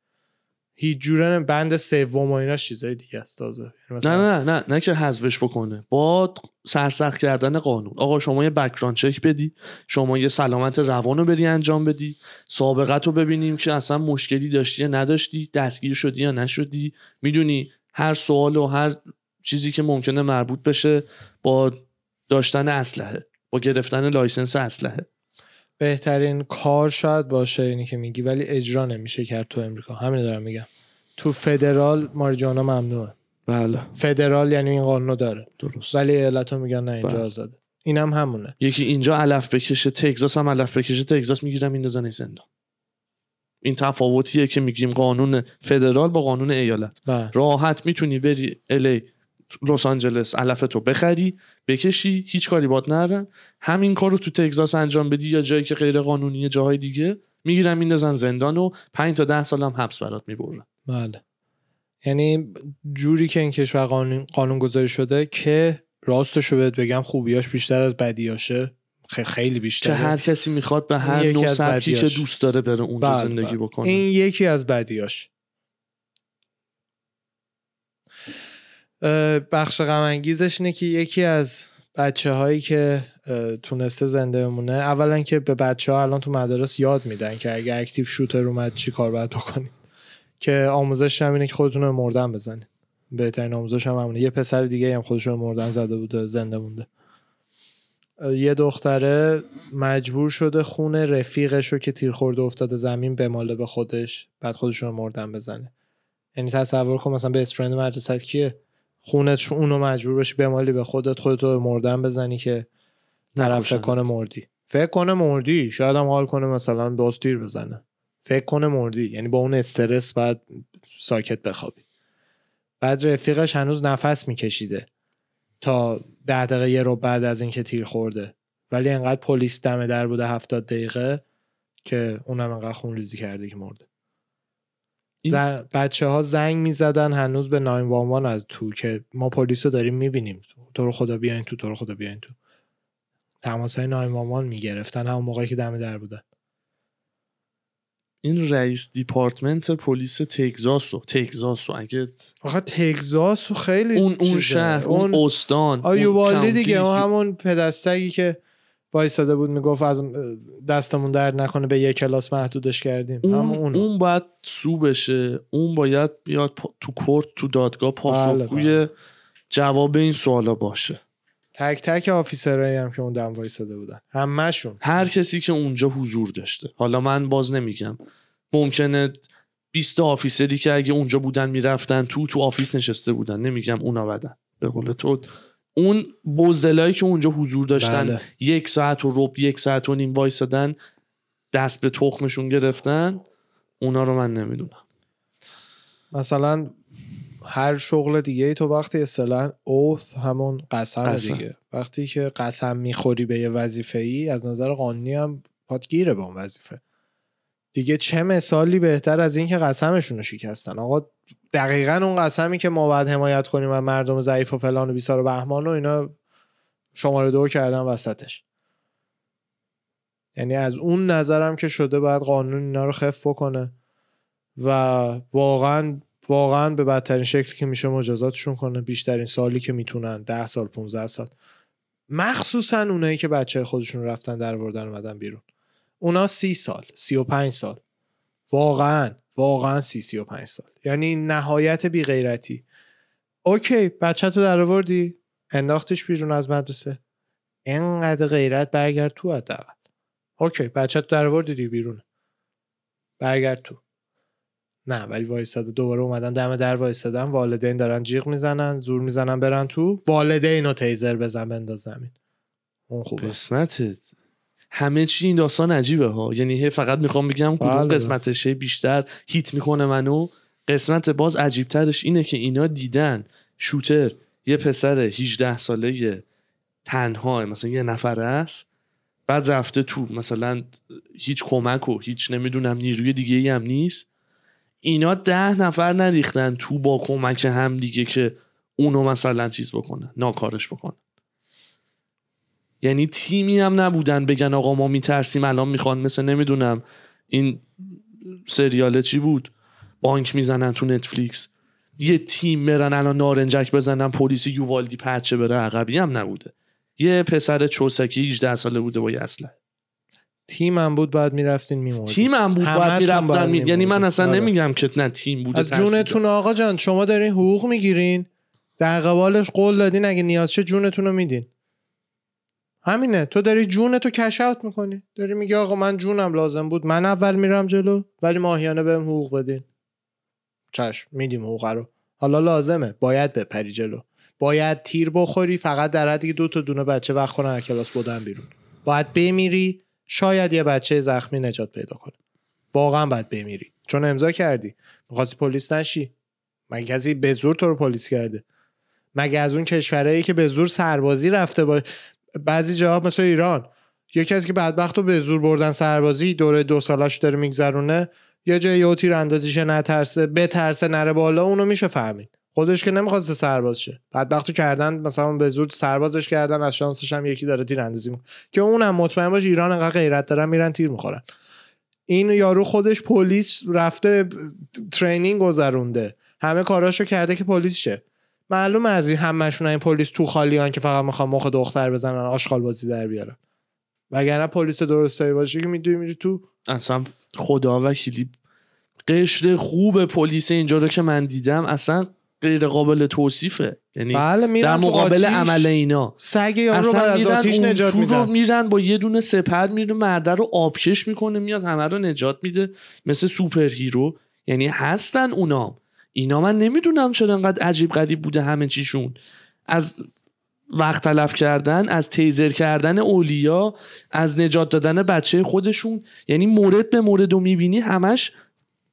هیچ جوره بند سوم و ایناش چیزای دیگه است تازه. یعنی نه نه نه نه که حذفش بکنه. با سرسخت کردن قانون. آقا شما یه background check بدی شما یه سلامت روان رو بری انجام بدی سابقت رو ببینیم که اصلا مشکلی داشتی یا نداشتی دستگیر شدی یا نشدی. می‌دونی هر سوال و هر چیزی که ممکنه مربوط بشه با داشتن اسلحه با گرفتن license اسلحه. بهترین کار شاید باشه اینی که میگی ولی اجرا نمیشه کرد تو امریکا. همین دارم میگم. تو فدرال ماریجوانا ممنوعه. بله. فدرال یعنی این قانونو داره. درست. ولی ایالت ها میگن نه اینجا بله. آزاده. اینم همونه. یکی اینجا علف بکشه تگزاس هم علف بکشه تگزاس می‌گیرم میندازن زندان. این تفاوتیه که میگیم قانون فدرال با قانون ایالت. بله. راحت می‌تونی بری الی لس آنجلس علفتو بخری بکشی هیچ کاری باد نرن همین کار رو تو تگزاس انجام بدی یا جایی که غیر قانونیه جاهای دیگه می‌گیرن میندازن زندان و 5 تا 10 سال هم حبس برات می‌برن. بله. یعنی جوری که این کشور قانون, قانون گذاری شده که راستشو بهت بگم خوبیاش بیشتر از بدیاشه. خیلی که بیشتر هر کسی می‌خواد به هر نوع سبکی که. دوست داره بره اونجا بله، زندگی بله. بکنه. این یکی از بدیاش. بخش غم انگیزش اینه که یکی از بچه هایی که تونسته زنده بمونه اولا که به بچه ها الان تو مدارس یاد میدن که اگه اکتیو شوتر اومد چی کار باید بکنید که آموزش هم اینه که خودتون رو مردن بزنید. بهترین آموزش هم همونه. یه پسر دیگه هم خودش رو مردن زده بوده زنده مونده. یه دختره مجبور شده خونه رفیقش رو که تیر خورده افتاده زمین بماله به خودش بعد خودش رو مردن بزنه. یعنی تصور کن مثلا به استرند مدرسه کیه؟ خونت اونو مجبور بشی بمالی به خودت خودتو به مردن بزنی که طرف فکر. کنه مردی. فکر کنه مردی. شاید هم حال کنه مثلا باز تیر بزنه. فکر کنه مردی. یعنی با اون استرس بعد ساکت بخوابی. بعد رفیقش هنوز نفس میکشیده. تا ده دقیقه یه رو بعد از اینکه تیر خورده. ولی انقدر پلیس دم در بوده هفتاد دقیقه که اونم انقدر خون ریزی کرده که مرده. این- بچه ها زنگ می‌زدن هنوز به 911 از تو که ما پلیس رو داریم می‌بینیم. تو رو خدا بیاین تو تو رو خدا بیاین تو. تماس های 911 می‌گرفتن همون موقعی که دم در بودن. این رئیس دیپارتمنت پلیس تگزاس و تگزاس و اگه آخه تگزاس و خیلی اون اون. شهر اون استان اون آیووالی کانتی دیگه اون همون پدستگی که وایستاده بود می‌گفت از دستمون درد نکنه به یک کلاس محدودش کردیم. اون اون اون باید سو بشه. اون باید بیاد پا- تو کورت تو دادگاه بله، پاسخگوی جواب این سوالا باشه. تک تک officer ایی هم که اون دم وایستاده بودن. همشون هر کسی که اونجا حضور داشته. حالا من باز نمیگم. ممکنه 20 تا officer ی که اگه اونجا بودن می‌رفتن تو تو office نشسته بودن. نمیگم اونا بدن. به قول تو اون بزدلایی که اونجا حضور داشتن بله. یک ساعت و رب یک ساعت و نیم وایسادن دست به تخمشون گرفتن اونا رو من نمی‌دونم مثلا هر شغل دیگه ای تو وقتی اصطلاحا اوث همون قسم, قسم. دیگه وقتی که قسم می‌خوری به یه وظیفه ای از نظر قانونی هم پات گیره به اون وظیفه دیگه چه مثالی بهتر از این که قسمشون رو شکستن آقا دقیقا اون قسمی که ما باید حمایت کنیم و مردم ضعیف و فلان و بیسار و بهمان و اینا شماره دو کردن وسطش. یعنی از اون نظرم که شده باید قانون اینا رو خف بکنه و واقعا واقعا به بدترین شکلی که میشه مجازاتشون کنه بیشترین سالی که می‌تونن ده سال 15 سال. مخصوصا اونایی که بچه خودشون رفتن در بردن اومدن بیرون. اونا سی سال سی و پنج سال. واقعا. واقعا سی سی و پنج سال. یعنی نهایت بی غیرتی okay بچه تو در آوردی انداختش بیرون از مدرسه. انقدر غیرت برگرد تو حداقل. اوکی بچه تو در آوردی دیگه بیرون. برگرد تو. نه ولی وایستاده دوباره اومدن دم در وایستادن والدین دارن جیغ می‌زنن زور می‌زنن برن تو. والدین رو تیزر بزن بنداز زمین. اون خوبه. قسمتت. همه چی این داستان عجیبه ها. یعنی هی فقط می‌خوام بگم کدوم بله. قسمتش هی بیشتر هیت می‌کنه منو. قسمت باز عجیبترش اینه که اینا دیدن شوتر یه پسر 18 ساله تنها مثلا یه نفر است بعد رفته تو مثلا هیچ کمک و هیچ نمی‌دونم نیروی دیگه ای هم نیست. اینا ده نفر نریختن تو با کمک هم دیگه که اونو مثلا چیز بکنن ناکارش بکنن. یعنی تیمی هم نبودن بگن آقا ما میترسیم الان می‌خوان مثل نمی‌دونم این سریال چی بود بانک می‌زنن تو نتفلیکس یه تیم برن الان نارنجک بزنن پلیس یووالدی پرچه بره عقبی هم نبوده یه پسر چوسکی 18 ساله بوده با یه اسلحه تیم هم بود بعد می‌رفتین میموردین تیم هم بود باید می‌رفتن می... یعنی من. اصلا آره. نمیگم که نه تیم بوده از. جونتون آقا جان شما دارین حقوق می‌گیرین در قبالش قول دادین اگه نیاز شه جونتون رو میدین همینه. تو داری جونتو کش اوت می‌کنی. داری میگی آقا من جونم لازم بود. من اول میرم جلو ولی ماهیانه بهم حقوق بدین. چشم میدیم حقوق رو. حالا لازمه. باید بپری جلو. باید تیر بخوری فقط در حدی دو تا دونه بچه وقت کنن کلاس بودن بیرون. باید بمیری شاید یه بچه زخمی نجات پیدا کنه. واقعا باید بمیری. چون امضا کردی. می‌خواستی پلیس نشی. مگه کسی به زور تو رو پلیس کرده؟ مگه از اون کشورهایی که به زور سربازی رفته با بعضی جاها مثل ایران. یه کسی که بدبخت رو به زور بردن سربازی دوره دو سالش داره میگذرونه یه جای یه تیر اندازیشه نترسه بترسه نره بالا اونو میشه فهمید. خودش که نمی‌خواسته سرباز شه. بدبخت رو کردن مثلا به زور سربازش کردن از شانسش هم یکی داره تیر اندازی می‌کنه. که اونم مطمئن باش ایران انقدر غیرت دارن میرن تیر می‌خورن. این یارو خودش پلیس رفته ترینینگ گذرونده. همه کاراشو کرده که پلیس شه. معلومه از این همشون این پلیس تو خالیان که فقط می‌خوان مخ دختر بزنن آشغال بازی در بیارن وگرنه پلیس درستایی باشه که می‌دونی میری تو اصلا خدا وکیلی. قشر خوب پلیس اینجا رو که من دیدم اصلا غیر قابل توصیفه. یعنی بله در مقابل آتیش. عمل اینا. سگ یارو رو از میرن آتیش نجات تو رو میدن. میرن با یه دونه سپر میره مرده رو آبکش می‌کنه میاد همه رو نجات میده. مثل super hero. یعنی هستن اونام اینا من نمی‌دونم چرا انقدر عجیب غریب بوده همه چیشون. از وقت تلف کردن از تیزر کردن اولیا از نجات دادن بچه خودشون یعنی مورد به مورد رو می‌بینی همش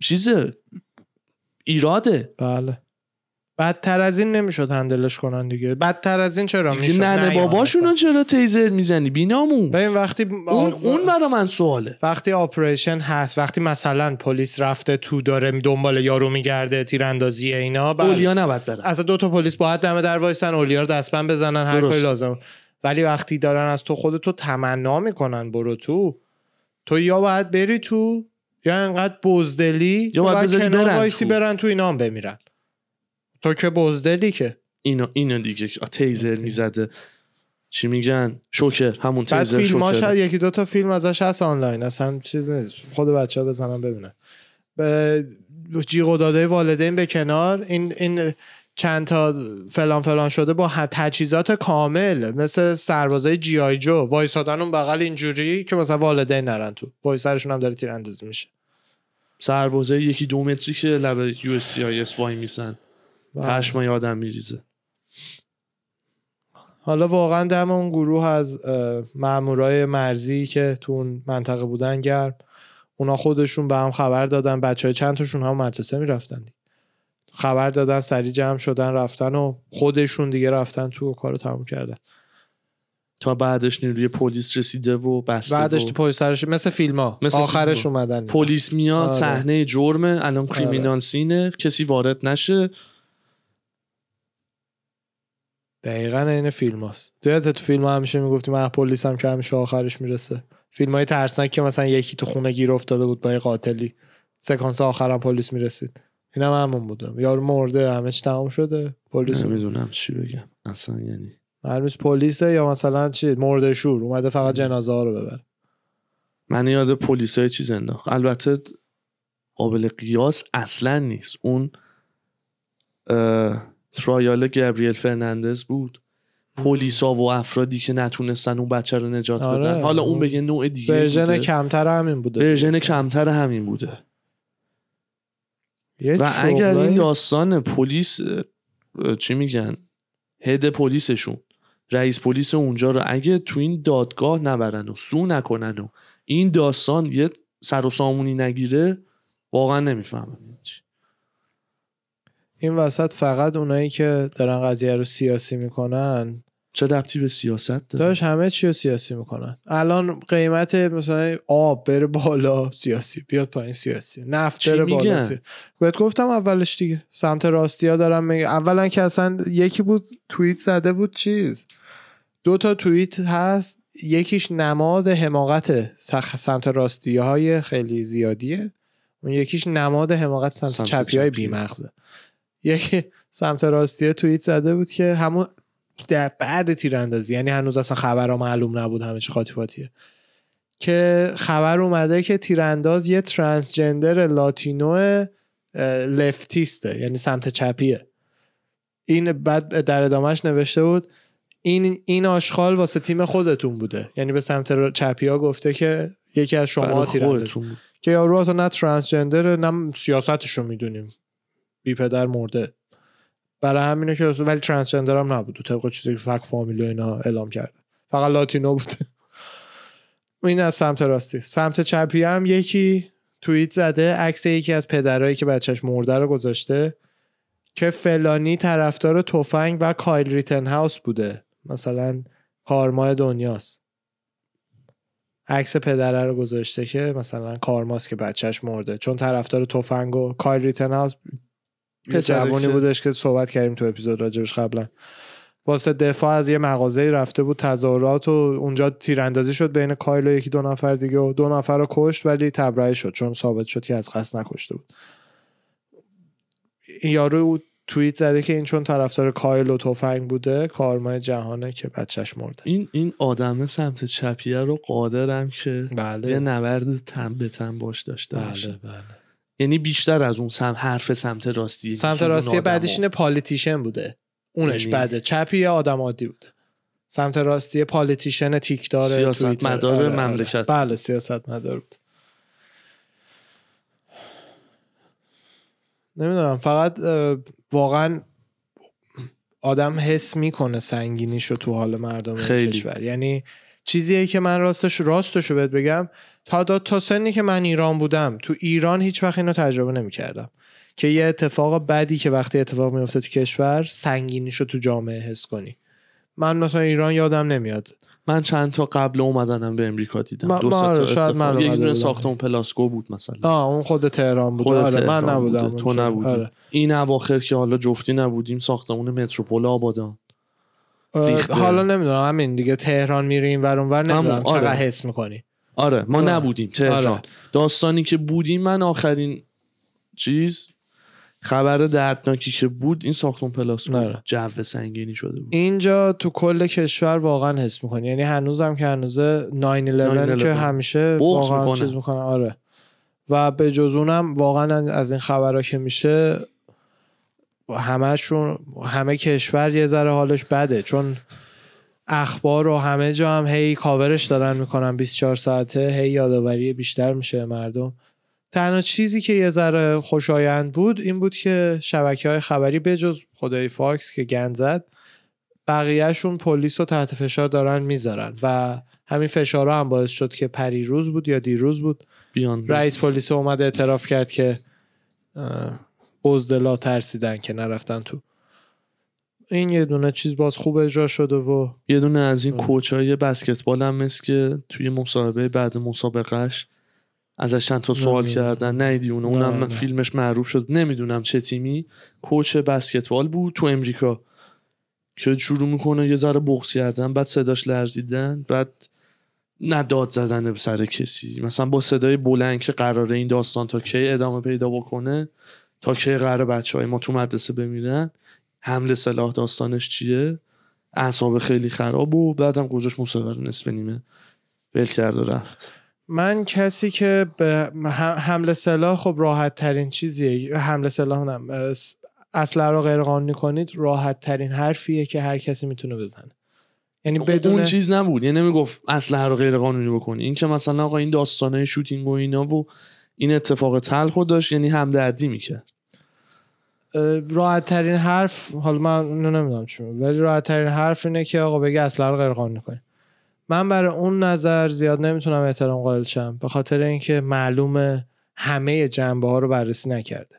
چیزه ایراده. بله. بدتر از این نمی‌شد هندلش کنن دیگه. بدتر از این چرا می‌شد؟ ننه باباشون رو چرا تیزر می‌زنی؟ بینامون. ببین وقتی اون اون برا من سواله. وقتی آپریشن هست وقتی مثلا پلیس رفته تو داره دنبال یارو میگرده تیراندازی اینا بله. اولیا نباید برن. اصلا دو تا پلیس باید دم در وایسن اولیا رو دستبند بزنن هر. کاری لازم. ولی وقتی دارن از تو خودتو تمنا می‌کنن برو تو. تو یا باید بری تو یا انقدر بزدلی یا باید باید برن وایسی تو. برن تو اینا هم بمیرن. تو که بزدلی که. اینو اینو دیگه. تیزر می‌زده. چی میگن؟ شوکر همون بعد تیزر فیلم شوکر. یکی دو تا فیلم ازش هست آنلاین. اصلا چیز نیست. خود بچه ها بزنن ببینن. به جیغ و داده والدین به کنار. این این چند تا فلان فلان شده با تجهیزات کامل. مثل سربازای G.I. Joe. وایسادن اون بغل اینجوری که مثلا والدین نرن تو. پای سرشون هم داره تیراندازی میشه. سربازه یکی دو متری که لب یو اس سی آی اس وایمیسن پشمای آدم میریزه. حالا واقعا دم اون گروه از مامورای مرزی که تو اون منطقه بودن گرم. اونا خودشون به هم خبر دادن بچه های چند تاشون هم مدرسه می‌رفتن خبر دادن سریع جمع شدن رفتن و خودشون دیگه رفتن تو و کارو تموم کردن. تا بعدش نیروی پلیس رسیده و بسته بعدش و پای سرش مثل فیلم ها مثل آخرش فیلما. اومدن. پلیس میاد آره. صحنه جرمه الان کریمینال سینه کسی وارد نشه. دقیقا این فیلم هاست. تو تو فیلم ها همیشه می‌گفتی من پلیس هم که همیشه آخرش می‌رسه. فیلم های ترسناک که مثلا یکی تو خونه گیر افتاده بود با یه قاتلی. سکانس آخرم پلیس می‌رسید. اینم هم همون بودم یارو مرده همش تمام شده پلیس نمی‌دونم چی بگم. اصلا یعنی معلومش پلیسه یا مثلا چی؟ مرده شور. اومده فقط جنازه ها رو ببر من یاد پلیس های چیز انداخت. البته قابل قیاس اصلا نیست. اون اه، trial گبریل فرناندز بود. پلیسا و افرادی که نتونستن اون بچه رو نجات آره، بدن. حالا اون یه نوع دیگه version. کمتر همین بوده. version کمتر همین بوده. و اگر این داستان پلیس چی میگن؟ هد پلیسشون. رئیس پلیس اونجا رو اگه تو این دادگاه نبرن و سو نکنن و این داستان یه سر و سامونی نگیره واقعا نمی‌فهمم. این چی. این وسط فقط اونایی که دارن قضیه رو سیاسی می‌کنن؟ چه ربطی به سیاست داره؟ داشت همه چی رو سیاسی می‌کنن. الان قیمت مثلا آب بره بالا سیاسی. بیاد پایین سیاسی. نفت بره؟ بالا. سیاسی گفتم اولش دیگه. سمت راستی ها دارم میگه اولا که اصلا یکی بود توییت زده بود چیز. دو تا توییت هست. یکیش نماد حماقت سمت راستی های خیلی زیادیه. اون یکیش نماد حماقت سمت, سمت چپی های. بیمغزه. یکی سمت راستی توییت زده بود که همون در بعد تیراندازی یعنی هنوز اصلا خبرها معلوم نبود همه چی پاتیه که خبر اومده که تیرانداز یه ترانسجندر لاتینو لفتیسته یعنی سمت چپیه. این بعد در ادامهش نوشته بود این این آشغال واسه تیم خودتون بوده. یعنی به سمت چپی ها گفته که یکی از شما تیرانداز. که یارو اصلا نه ترانسجندر نه سیاستش رو می‌دونیم. بی پدر مرده. برای همینه که ولی ترانسجندر هم نبود. طبق چیزی که فک فامیلی و اینا اعلام کرده. فقط لاتینو بود. این از سمت راستی. سمت چپی هم یکی توییت زده عکس یکی از پدرایی که بچهش مرده رو گذاشته که فلانی طرفدار تفنگ و کایل ریتن هاوس بوده. مثلا کارمای دنیاست. عکس پدره رو گذاشته که مثلا کارماست که بچهش مرده. چون طرفدار تفنگ و کایل ریتن هاوس جوانی که- بودش که صحبت کردیم تو اپیزود راجبش قبلا. واسه دفاع از یه مغازه رفته بود تظاهرات و اونجا تیراندازی شد بین کایل و یکی دو نفر دیگه و دو نفر رو کشت ولی تبرئه شد چون ثابت شد که از قصد نکشته بود. این یارو توییت زده که این چون طرفدار کایل و تفنگ بوده کارمای جهانه که بچهش مرده. این این آدم سمت چپیه رو حاضرم که یه بله نبرد تن به تن باش داشته باشه. بله بله. یعنی بیشتر از اون سم حرف سمت راستی سمت راستی. بعدش اینه politician بوده اونش یعنی- بده چپی یه آدم عادی بوده سمت راستی politician تیکدار سیاستمدار توییتر. آره، مملکت. آره. بله سیاست مدار بود نمی‌دونم فقط واقعا آدم حس می‌کنه سنگینیشو تو حال مردم خیلی. کشور یعنی چیزیه که من راستش راستشو بهت بگم تا تا سنی که من ایران بودم تو ایران هیچ وقت اینو تجربه نمی‌کردم که یه اتفاق بدی که وقتی اتفاق میفته تو کشور سنگینیشو تو جامعه حس کنی من مثلا ایران یادم نمیاد من چند تا قبل اومدنم به امریکا دیدم ما- دو تا شاید من اتفاق. یک دونه. ساختمون پلاسکو بود مثلا آه اون خود تهران بود خود آره تهران من نبودم. تو. نبودی آره. این اواخر که حالا جفتی نبودیم ساختمون متروپول آبادان. حالا نمی‌دونم همین دیگه تهران میری این ور اونور نمی‌دونم آره. چقدر حس می‌کنی آره ما آره. نبودیم تهران آره. داستانی که بودیم من آخرین چیز خبر دردناکی که بود این ساختمون پلاسکو آره. بود. جو سنگینی شده بود اینجا تو کل کشور واقعا حس می‌کنی یعنی هنوزم که هنوزه 9-11 که 9/11. همیشه واقعا می‌کنه. چیز می‌کنه آره و به جز اونم واقعا از این خبرها که میشه همهشون همه کشور یه ذره حالش بده چون اخبار و همه جا هم هی کاورش دارن می‌کنن 24 ساعته هی یادآوری بیشتر میشه مردم. تنها چیزی که یه ذره خوشایند بود این بود که شبکه های خبری بجز خدای فاکس که گند زد بقیهشون پلیس رو تحت فشار دارن می‌ذارن و همین فشارها هم باعث شد که پریروز بود یا دیروز بود. بیان. رئیس پلیس اومد اعتراف کرد که بزدلا ترسیدن که نرفتن تو این یه دونه چیز باز خوب اجرا شده و یه دونه از این. کوچای بسکتبال هم مثل که توی مصاحبه بعد مسابقهش ازش چند تا سوال نه، کردن. نیدی نه، اونم نه. فیلمش معروف شد. نمی‌دونم چه تیمی. کوچ بسکتبال بود تو امریکا. که شروع می‌کنه یه ذره بغض کردن بعد صداش لرزیدن بعد نه داد زدن به سر کسی. مثلا با صدای بلند که قراره این داستان تا کی ادامه پیدا بکنه تا کی قراره بچه های ما تو مدرسه بمیرن حمله سلاح داستانش چیه؟ اعصاب خیلی خراب و بعدم گذاشت مسابقه رو نصف نیمه ول کرد و رفت. من کسی که به حمله سلاح خب راحت ترین چیزیه. حمله سلاح نم اسلحه رو غیر قانونی کنید راحت ترین حرفیه که هر کسی می‌تونه بزنه. یعنی بدون اون چیز نبود. یعنی نمی‌گفت اسلحه رو غیر قانونی بکنی. این که مثلا آقا این داستانه شوتینگ و اینا و این اتفاق تلخ داشت یعنی همدردی می‌کرد. راحت ترین حرف حالا من نمی‌دونم چی ولی راحت ترین حرف اینه که آقا بگه اسلحه رو غیر قانونی کنی من برای اون نظر زیاد نمی‌تونم احترام قائل شم به خاطر اینکه معلومه همه جنبه ها رو بررسی نکرده.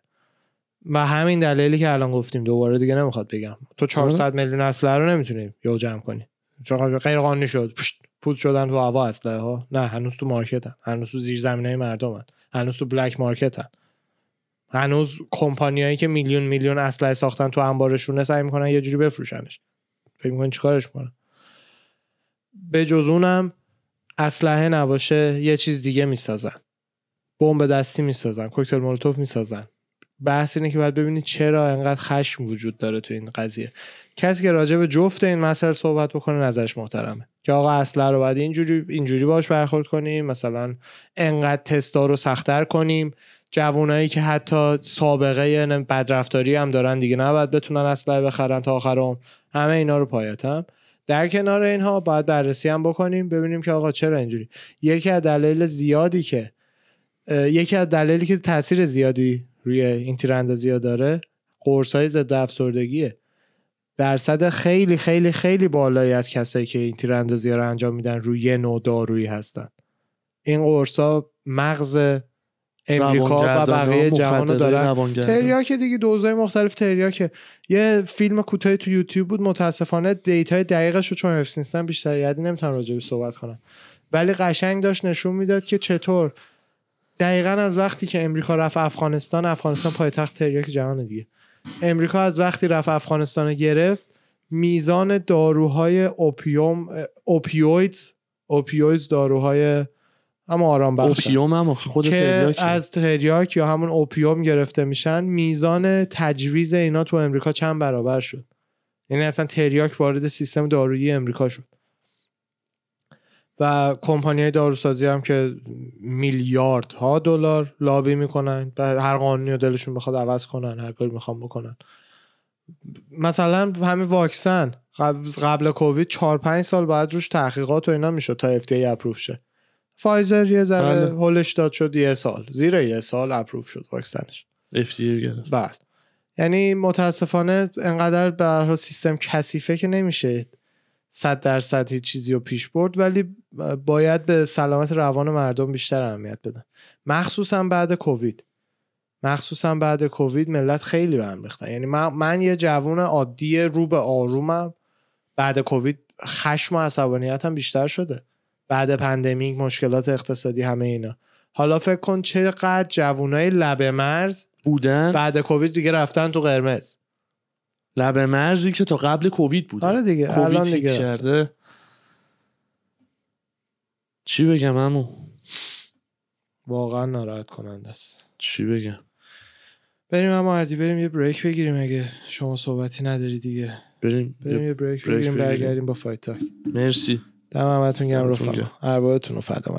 و همین دلیلی که الان گفتیم دوباره دیگه نمی‌خواد بگم. تو 400 میلیون اسلحه رو نمی‌تونی یو جمع کنی. چون غیر قانونی شد پشت، پود شدن تو هوا اسلحه ها نه هنوز تو مارکتن. هنوز تو زیر زمینه مردمن. هنوز تو بلک مارکتن. هنوز کمپانیایی که میلیون میلیون اسلحه ساختن تو انبارشونه سعی می‌کنن یه جوری بفروشنش. فکر می‌کنن چیکارش کنن؟ به جز اونم اسلحه نباشه یه چیز دیگه می‌سازن. بمب دستی می‌سازن کوکتل مولوتوف می‌سازن. بحث اینه که باید ببینید چرا انقدر خشم وجود داره تو این قضیه. کسی که راجع به جفت این مسئله صحبت بکنه نظرش محترمه. که آقا اسلحه رو باید اینجوری اینجوری باش برخورد کنیم مثلا انقدر تستا رو سختتر کنیم. جوانایی که حتی سابقه بدرفتاری هم دارن دیگه. نباید بتونن اسلحه بخرن تا آخر عمر. همه اینا رو پایتم در کنار اینها باید بررسی هم بکنیم ببینیم که آقا چرا اینجوری. یکی از دلایل زیادی که یکی از دلایلی که تاثیر زیادی روی این تیراندازی ها داره قرص های ضد افسردگیه. درصد خیلی خیلی خیلی بالایی از کسایی که این تیراندازی ها رو انجام میدن روی یه نوع دارویی هستن. این قرص مغز امریکا و بقیه جهان رو دارن. تریاک دیگه دوزای مختلف تریاکه یه فیلم کوتاهی تو یوتیوب بود متاسفانه data ی دقیقش رو چون حفظ نیستم بیشتر یادی نمی‌تونم راجعش صحبت کنم. ولی قشنگ داشت نشون می‌داد که چطور دقیقا از وقتی که امریکا رفت افغانستان افغانستان پایتخت تریاک جهان دیگه. امریکا از وقتی رفت افغانستان رو گرفت میزان داروهای opium opioids opioids داروهای اما آرام بخش opium هم خود که تریاکه. از تریاک یا همون اوپیوم گرفته میشن میزان تجویز اینا تو امریکا چند برابر شد؟ یعنی اصلا تریاک وارد سیستم دارویی امریکا شد. و کمپانی داروسازی هم که میلیارد ها دلار لابی می‌کنن و هر قانونی رو دلشون بخواد عوض کنن هر کاری می‌خوام بکنن. مثلا همین واکسن قبل, قبل کووید 4 5 سال بعد روش تحقیقات و اینا می‌شد تا FDA اپروف شه. فایزر یه ذره بله. هولش داد شد یه سال. زیر یه سال اپروف شد واکسنش. FDA گرفت. بله. یعنی متاسفانه انقدر به سیستم کثیفه که نمیشه صد درصد هیچ چیزی رو پیش برد ولی باید به سلامت روان مردم بیشتر اهمیت بدن. مخصوصا بعد کووید. مخصوصا بعد کووید ملت خیلی به هم ریختن. یعنی من, من یه جوون عادی رو به آرومم بعد کووید خشم و عصبانیتم بیشتر شده. بعد pandemic مشکلات اقتصادی همه اینا. حالا فکر کن چقدر جوونای لب مرز بودن. بعد کووید دیگه رفتن تو قرمز. لب مرزی که تا قبل کووید بودن آره دیگه کووید الان دیگه. کرده. چی بگم همون واقعا ناراحت کننده است. چی بگم؟ بریم اما اردی بریم یه break بگیریم اگه شما صحبتی نداری دیگه. بریم بریم یه break break بگیریم بگیریم. برگردیم با Fight Talk مرسی. دم همتون گرم رفقا گرم. ارواحتون رو فدا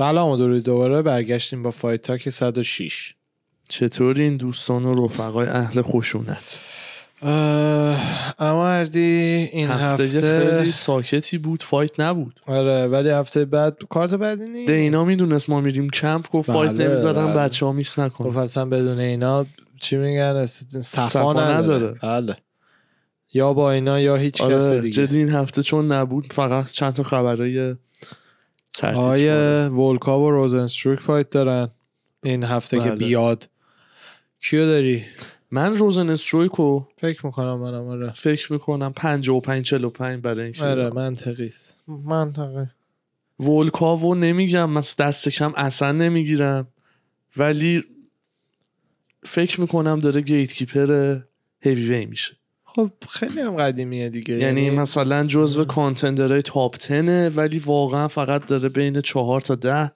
سلام و درود. دوباره برگشتیم با Fight Talk 106 چطوری این دوستان و رفقای اهل خشونت؟ اه، اما اردی این هفته, هفته, خیلی ساکتی بود fight نبود. آره ولی هفته بعد کارت بدی نیست؟ دینا می‌دونست ما میریم کمپ گفت fight بله، نمی‌ذارم بله. بچه ها miss خب نکنن اصلا بدون اینا چی میگن؟ صفا, نداره. بله. یا با اینا یا هیچ کس آره دیگه. جدی این هفته چون نبود فقط چند تا خبرای آقای ولکاو و روزنستروک fight دارن. این هفته که بله. بیاد. کیو داری؟ من روزنسترویکو فکر می‌کنم منم آره. فکر می‌کنم 55 45 برای این آره منطقی است. منطقی. ولکاو و نمیگم مثلا دست کم اصلا نمی‌گیرم. ولی فکر می‌کنم داره gatekeeper heavyweight میشه. خب خیلی هم قدیمیه دیگه. یعنی مثلا جزو کانتندرهای تاپ 10 ولی واقعا فقط داره بین چهار تا ده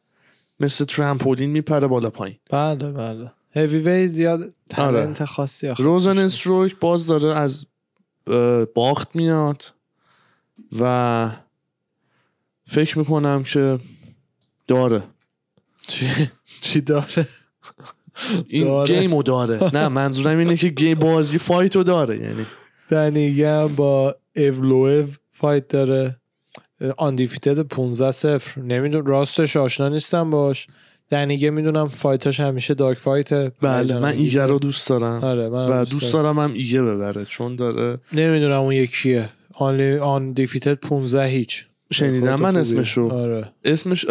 مثل ترامپولین میپره بالا پایین. بله بله. هیوی وی زیاد تلنت آره. خاصی روزن. استروک باز داره از باخت میاد و فکر می‌کنم که داره. چی؟ چی داره؟ این داره. گیمو داره. نه منظورم اینه که (laughs) game بازی fight و داره یعنی. دن ایگه هم با اولویو fight داره undefeated 15 صفر. نمیدون راستش آشنا نیستم باش. دن ایگه می‌دونم fight اش همیشه dog fight. بله من ایگه رو دوست دارم. آره من و دوست دارم. هم ایگه ببره چون داره نمی‌دونم اون یکیه. undefeated 15 هیچ. شنیدم من. اسمش رو آره. اسمش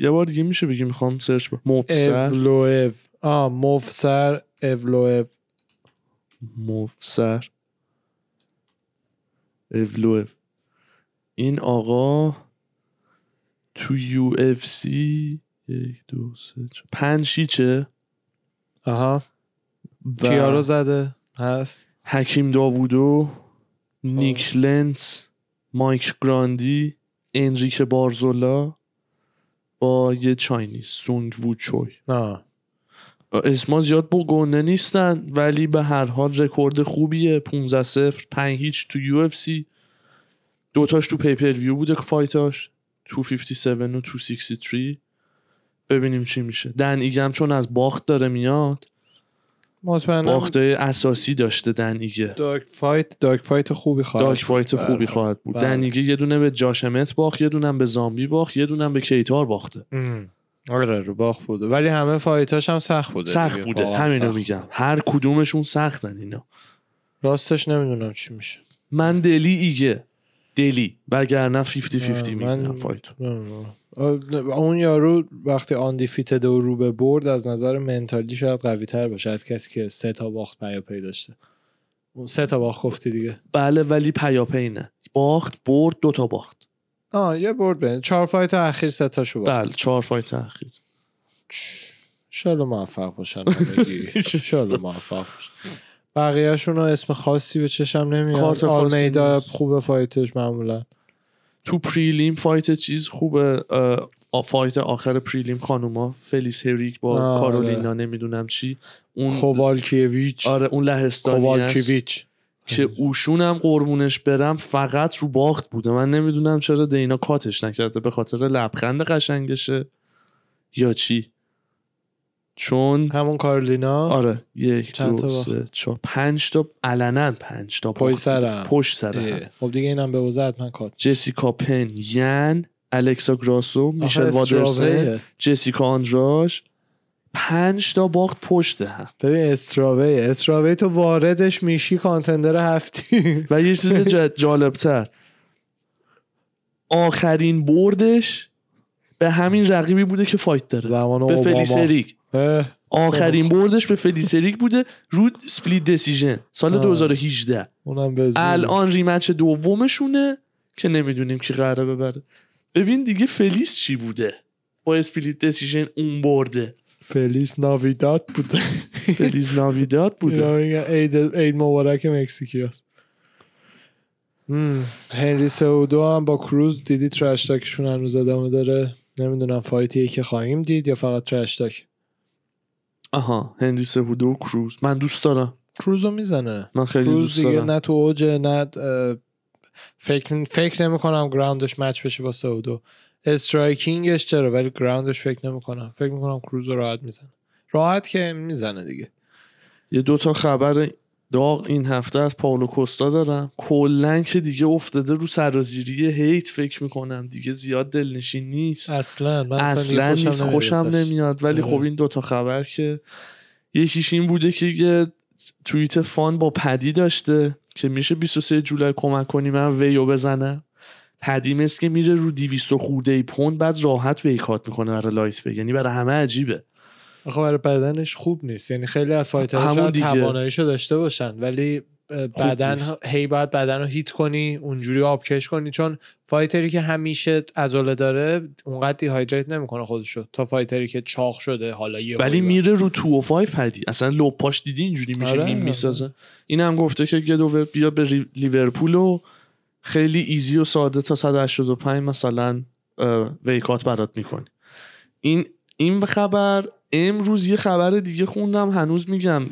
یه بار دیگه میشه بگی می‌خوام search با موسار. اولویو آ موسار اولویو موسار. اولویو این آقا تو UFC یک دو سه چهار- پنج شیش آها. و کیا رو زده هست. حکیم داوودو نیک لنس مایک گراندی انریک بارزولا با یه Chinese سونگ وو چوی. نه اسما زیاد بگنده نیستن ولی به هر حال رکورد خوبیه. 15 0 5 هیچ تو UFC. دوتاش تو pay-per-view بوده که fight اش 257 و 263 ببینیم چی میشه. دن ایگم چون از باخت داره میاد. مطمئنم باختای اساسی داشته دن ایگه. dog fight dog fight خوبی خواهد dog fight. خوبی بله. خواهد بود. بله. دن ایگه یه دونه به جاش امت باخت یه دونه به زامبی باخت یه دونه به کیتار باخته. ام. آره رو باخت بوده. ولی همه fight اش هم سخت بوده. سخت. بوده. واقعا همینو. میگم. هر کدومشون سختن اینا. راستش نمی‌دونم چی میشه. من دلی ایگه. دلی. وگرنه 50 50 آه، می‌گیرم من- fight اون یارو وقتی undefeated و رو به برد از نظر mentally شاید قوی تر باشه از کسی که سه تا باخت پیاپی داشته. اون سه تا باخت گفتی دیگه. بله ولی پیاپی نه. باخت برد دوتا باخت. آه یه برد بین. چهار fight اخیر سه تاشو بله چهار fight اخیر. انشالله موفق باشن انشالله (laughs) موفق باشن. بقیهشون رو اسم خاصی به چشم نمیاد. آلمیدا. خوبه fight ش معمولا. تو prelim fight چیز خوبه fight آخر prelim خانوما. فلیس هریک با آه، کارولینا نمی‌دونم چی. اون کووالکیویچ. آره اون لهستانی کووالکیویچ. که اوشونم قربونش برم فقط رو باخت بوده من نمی‌دونم چرا دینا کاتش نکرده به خاطر لبخند قشنگشه یا چی چون همون کارلینا آره یک چند دو؟ سه چهار پنج تا علنا پنج تا پشت. سرم. پشت سر هم. اه، خب دیگه اینم به وزه حتما کات جسیکا پن ین الکسا گراسو میشل وادرسن استراویه. جسیکا آندراش پنج تا باخت پشت هم. ببین strawweight strawweight تو واردش میشی contender هفتی. و یه چیز جالبتر. آخرین بردش به همین رقیبی بوده که fight داره. زمان به فلیس هریک. آخرین بردش به فلیس هریک بوده. رو split decision سال آه. 2018 اونم. الان rematch دومشونه که نمی‌دونیم کی قراره ببره. ببین دیگه فلیس چی بوده؟ با split decision اون برده. Feliz Navidad بوده Feliz Navidad بوده میگن عید عید مبارک مکزیکی هست هنری سهودو هم با کروز دیدی trash talk شون هنوز ادامه داره. نمی‌دونم fight یه که خواهیم دید یا فقط trash talk آها هنری سهودو و کروز. من دوست دارم. کروزو می‌زنه. من خیلی کروز دوست دیگه نه تو اوجه نه فکر فکر نمی کنم گراوندش مچ بشه با سعودو استرایکینگش چرا؟ ولی گراوندش فکر نمی کنم فکر می کنم کروز رو راحت می‌زنه. راحت که می‌زنه دیگه. یه دوتا خبر داغ این هفته از پاولو کوستا دارم. کلا که دیگه افتاده رو سرازیری هیت فکر می‌کنم. دیگه زیاد دلنشین نیست. اصلا. من اصلا دیگه نیست. خوشم. نمیاد. ولی آره. خب این دوتا خبر که یکیش این بوده که یه توییت fun با پدی داشته که میشه 23 جولای کمک کنی من ویو بزنم. پدی مثل که میره رو 200 خورده پوند بعد راحت weight cut می‌کنه برای lightweight یعنی برای همه عجیبه. آخه برای بدنش خوب نیست. یعنی خیلی از fighter ها. تواناییشو داشته باشن ولی بدن. هی باید بدن رو heat کنی اونجوری آبکش کنی. چون fighter ی که همیشه عضله داره اونقدر dehydrate نمی‌کنه خودشو. تا fighter ی که چاق شده حالا یه ولی میره رو 205 پدی. اصلا لو پاش دیدی اینجوری میشه آره. نیم می‌سازه؟ این هم گفته که گدوور بیا به لیورپول و خیلی ایزی و ساده تا 185 مثلا ویکات برات می‌کنی این این خبر امروز یه خبر دیگه خوندم هنوز میگم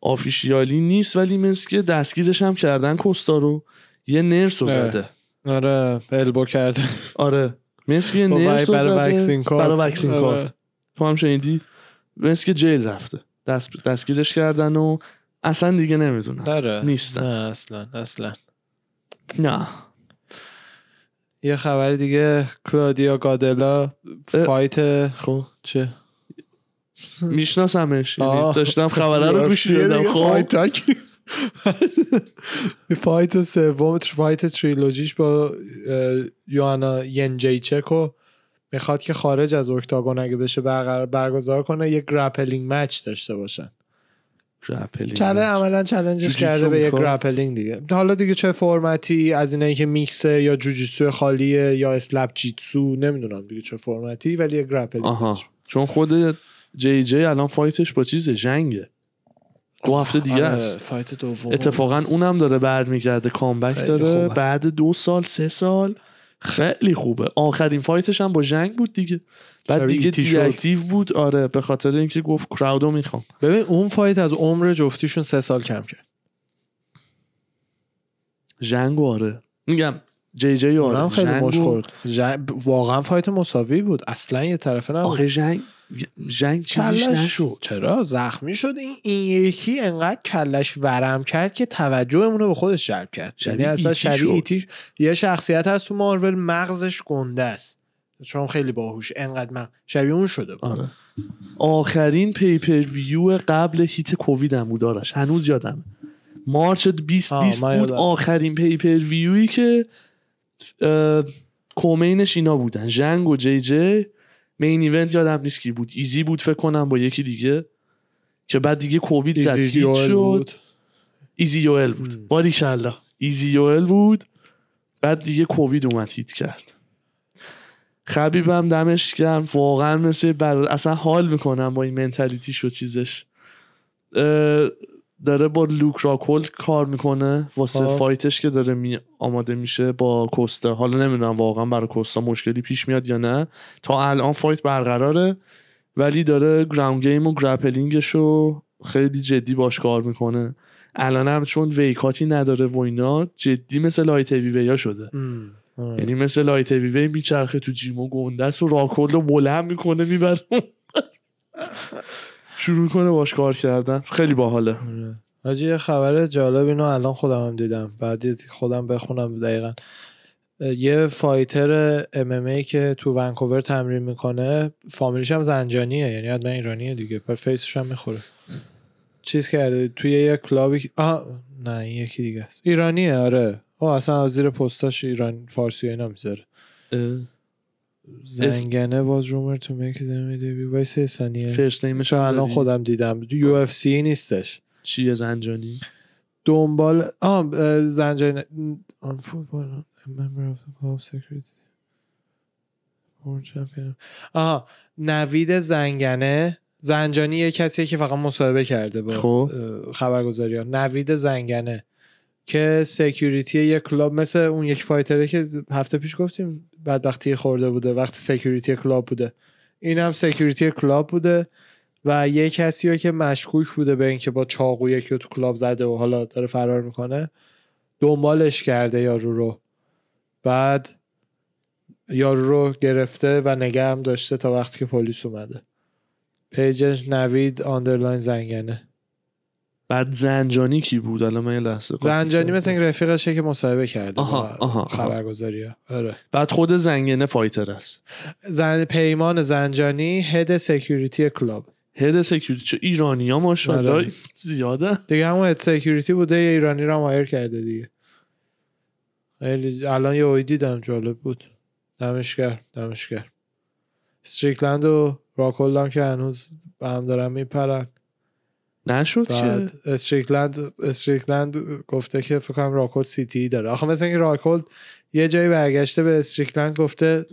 آفیشیالی نیست ولی مثل که دستگیرش هم کردن کوستا رو یه نرس رو. زده. آره البو کرده. آره. مثل که (laughs) نرس رو برای زده. برای وکسین آره. کارت تو هم شنیدی؟ مثل که جیل رفته. دست دستگیرش کردن و اصلا دیگه نمی‌دونم داره نیستن. نه اصلا اصلا. نه. یه خبر دیگه کلادیا گادلا فایت خب. چه؟ میشناسمش. یعنی. داشتم خبره رو (laughs) گوش یه می‌دادم خب. (laughs) fight سوم fight trilogy ش با یوانا ینجیچکو می‌خواد که خارج از octagon اگه بشه برگزار کنه یه grappling match داشته باشن. grappling چله. عملا challenge ش جوجیتسو کرده به یه می‌خواد؟ grappling دیگه حالا دیگه چه فرمتی از اینایی که میکسه یا جوجیتسو خالیه یا slap jitsu نمی‌دونم دیگه چه فرمتی ولی یه grappling آها. چون خود جی جی الان fight ش با چیزه جنگه دو هفته دیگه آره، است fight دوم اتفاقا اونم داره برمیگرده comeback داره خوبه. بعد دو سال سه سال خیلی خوبه. آخرین fight ش هم با جنگ بود دیگه. بعد دیگه ایتی دی شد. active بود. آره به خاطر اینکه گفت crowd و می‌خوام. ببین اون fight از عمر جفتیشون سه سال کم کرد. جنگ آره. میگم جی جی آره. خیلی مشت خورد جنگ- واقعا fight مساوی بود. اصلا یه طرفه نبود. آخه جنگ جنگ چیزیش کلش- نشد. چرا؟ زخمی شد. این این یکی انقدر کلش ورم کرد که توجهمون رو به خودش جلب کرد. یعنی اصلا شبیه. ایتیش یه شخصیت هست تو مارول مغزش گنده است. چون خیلی باهوش. انقدر مغز شبیه اون شده بود. آره. آخرین پیپر ویو قبل هیت کووید هم بود آرش. هنوز یادم مارچ 2020 آه، من بود یادم. آخرین پیپر ویوی که co-main ش اینا بودن. جنگ و جی جی main event یادم نیست کی بود. ایزی بود فکر کنم با یکی دیگه. که بعد دیگه کووید زد. شد. بود. ایزی یوئل. بود. باریکلا ایزی یوئل بود. بعد دیگه کووید اومد hit کرد. خبیبم دمش گرم. واقعا مثل بر... اصلا حال می‌کنم با این mentality ش و چیزش داره با لوک راکهولد کار می‌کنه واسه خب. fight ش که داره می... آماده میشه با کوستا حالا نمی‌دونم واقعا برای کوستا مشکلی پیش میاد یا نه تا الان fight برقراره ولی داره ground game و grappling ش رو خیلی جدی باش کار می‌کنه الان هم چون weight cut ی نداره و اینا جدی مثل lightweight ا شده. آه. یعنی مثل lightweight میچرخه تو gym و گنده است و راکهولد رو بلند می‌کنه می‌بره (laughs) شروع کنه باش کار کردن. خیلی باحاله. آره. حاجی یه خبر جالب اینو الان خودم هم دیدم. بعد یه خودم بخونم دقیقا. یه فایتر ام ام ای که تو ونکوور تمرین می‌کنه فامیلیش هم زنجانیه یعنی حتما ایرانیه دیگه. پر فیسش هم می‌خوره. چیز کرده توی یه کلابی آه نه این یکی دیگه است. ایرانیه آره. او اصلا از زیر پستاش ایران فارسی اینا می‌ذاره. زنگنه was rumored to make them debut وایسه ثانیه. فرست الان؟ خودم دیدم. یو اف سی نیستش. چیه زنجانی؟ دنبال آه اه، زنجان آن فوتبال. Member of the club security. World champion. آها نوید زنگنه. زنجانی یه کسیه که فقط مصاحبه کرده با خب. خبرگزاری ها نوید زنگنه. که security یه club مثل اون یک fighter ه که هفته پیش گفتیم بعد وقتی خورده بوده وقتی security club بوده. این هم security club بوده و یه کسی رو که مشکوک بوده به اینکه با چاقو یکی رو تو club زده و حالا داره فرار می‌کنه دنبالش کرده یارو رو. بعد یارو رو گرفته و نگه هم داشته تا وقتی که پلیس اومده. page ش نوید underline زنگنه. بعد زنجانی کی بود؟ الان من یه لحظه زنجانی. مثل این رفیقشه که مصاحبه کرده آها،. خبرگزاری ها آره. بعد خود زنگنه fighter است. زن پیمان زنجانی head security club. head security. چه ایرانی ها ماشاءالله. آره. زیاده. دیگه همون head security بوده یه ایرانی رو هم hire کرده دیگه. خیلی الان یه اوی دیدم جالب بود. دمش گرم دمش گرم. استریکلند و راکولد هم که هنوز به هم دارن میپرن. نشد که؟ استریکلند استریکلند گفته که فکر کنم راکولد CTE داره. آخه مثل اینکه راکولد یه جایی برگشته به استریکلند گفته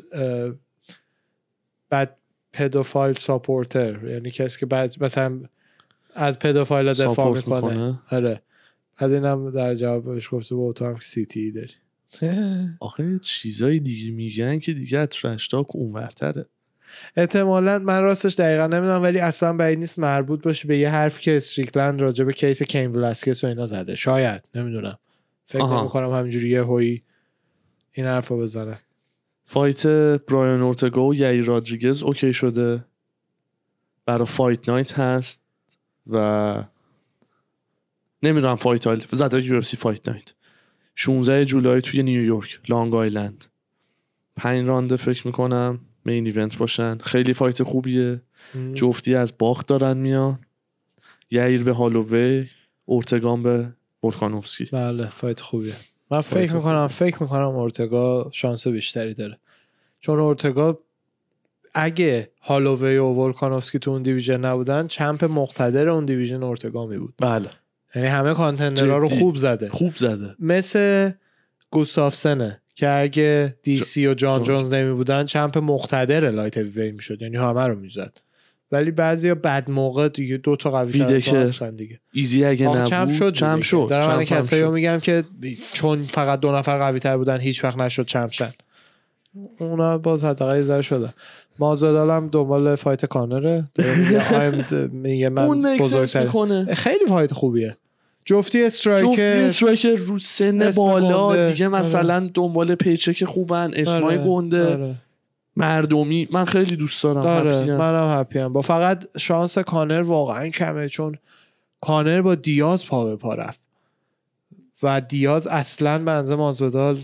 بعد pedophile supporter یعنی کسی که بعد مثلا از pedophile دفاع می‌کنه. می‌کنه؟ آره. بعد اینم در جوابش گفته بابا تو هم CTE داری. آخه چیزای دیگه میگن که دیگه trash talk اونورتره. احتمالا من راستش دقیقا نمی‌دونم ولی اصلا بعید نیست مربوط باشه به یه حرفی که استریکلند راجع به case کین ولاسکس و اینا زده. شاید نمی‌دونم. فکر آها. نمی کنم همینجوری یهویی این حرف رو بزنه. fight برایان اورتگا و یعیر رادریگز okay شده. برای fight night هست و نمی‌دونم fight آیل زده UFC fight night. 16 جولای توی نیویورک لانگ آیلند. پنج رانده فکر می‌کنم. main event باشن. خیلی fight خوبیه. جفتی از باخت دارن میان. یعیر به هالووی اورتگام به ولکانوفسکی بله fight خوبیه. من fight فکر می‌کنم فکر می‌کنم اورتگا شانس بیشتری داره. چون اورتگا اگه هالووی و ولکانوفسکی تو اون division نبودن champ مقتدر اون division اورتگا می بود. بله. یعنی همه contender ها رو. خوب زده. خوب زده. مثل گوستافسنه که اگه DC و جان جونز. نمی بودن champ مقتدر light heavy می‌شد. یعنی همه رو می‌زد. ولی بعضیا بد موقع دیگه دو تا قوی. هستن دیگه. ایزی اگه نبود champ شد champ. شد. دارم من کسایی رو شد. میگم که چون فقط دو نفر قوی تر بودن هیچ وقت نشد champ شن. اونا باز حداقل یه ذره شده. مازودال هم دنبال fight کانره. (laughs) میگه من اون می‌کنه. خیلی fight خوبیه. جفتی جفتی striker striker رو سن بالا گنده. دیگه آره. مثلا دنبال پیچک خوبن اسمای آره، گنده آره. مردمی من خیلی دوست دارم آره. منم هپیم با فقط شانس کانر واقعا کمه چون کانر با دیاز پا به پا رفت و دیاز اصلا بنزه مازودال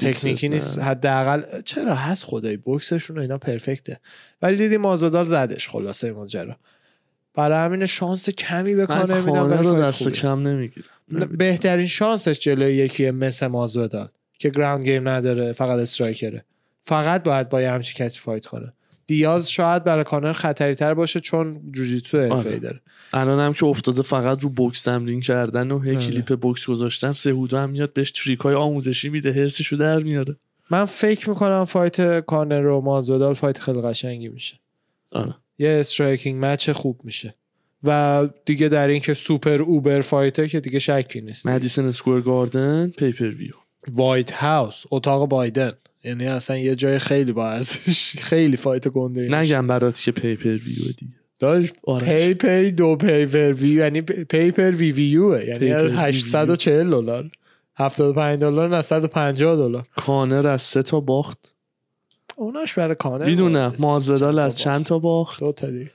تکنیکی. نیست حداقل چرا هست خدای بوکسشون و اینا پرفکته ولی دیدی مازودال زدش خلاصه ماجرا برای همین شانس کمی به من کانر میدم رو دست. کم نمی‌گیرم. بهترین شانسش جلوی یکی مثل مازودال که ground game نداره فقط striker ه. فقط باید با همچی کسی fight کنه. دیاز شاید برای کانر خطری تر باشه چون جوجیتسو آره. داره. الان هم که افتاده فقط رو بوکس تمرین کردن و هی آره. کلیپ بوکس گذاشتن سهودو هم میاد بهش trick های آموزشی میده حرصشو در میاره. من فکر می‌کنم fight کانر و مازودال fight خیلی قشنگی میشه. آره. یه striking match خوب میشه. و دیگه در این که super uber fight ه که دیگه شکی نیست. مدیسن اسکوئر گاردن پیپر ویو وایت هاوس اتاق بایدن. یعنی اصلا یه جای خیلی با ارزش. خیلی فایت گنده. نگم برات که پیپر ویو دیگه آره. پی پی دو پیپر ویو یعنی پیپر وی ویو یعنی پیپر وی 840 دلار 75 دلار نه 150 دلار. کانر از سه تا باخت. اوناش برای کانر می‌دونم. مازدال از. چند تا باخت. دو تا دیگه.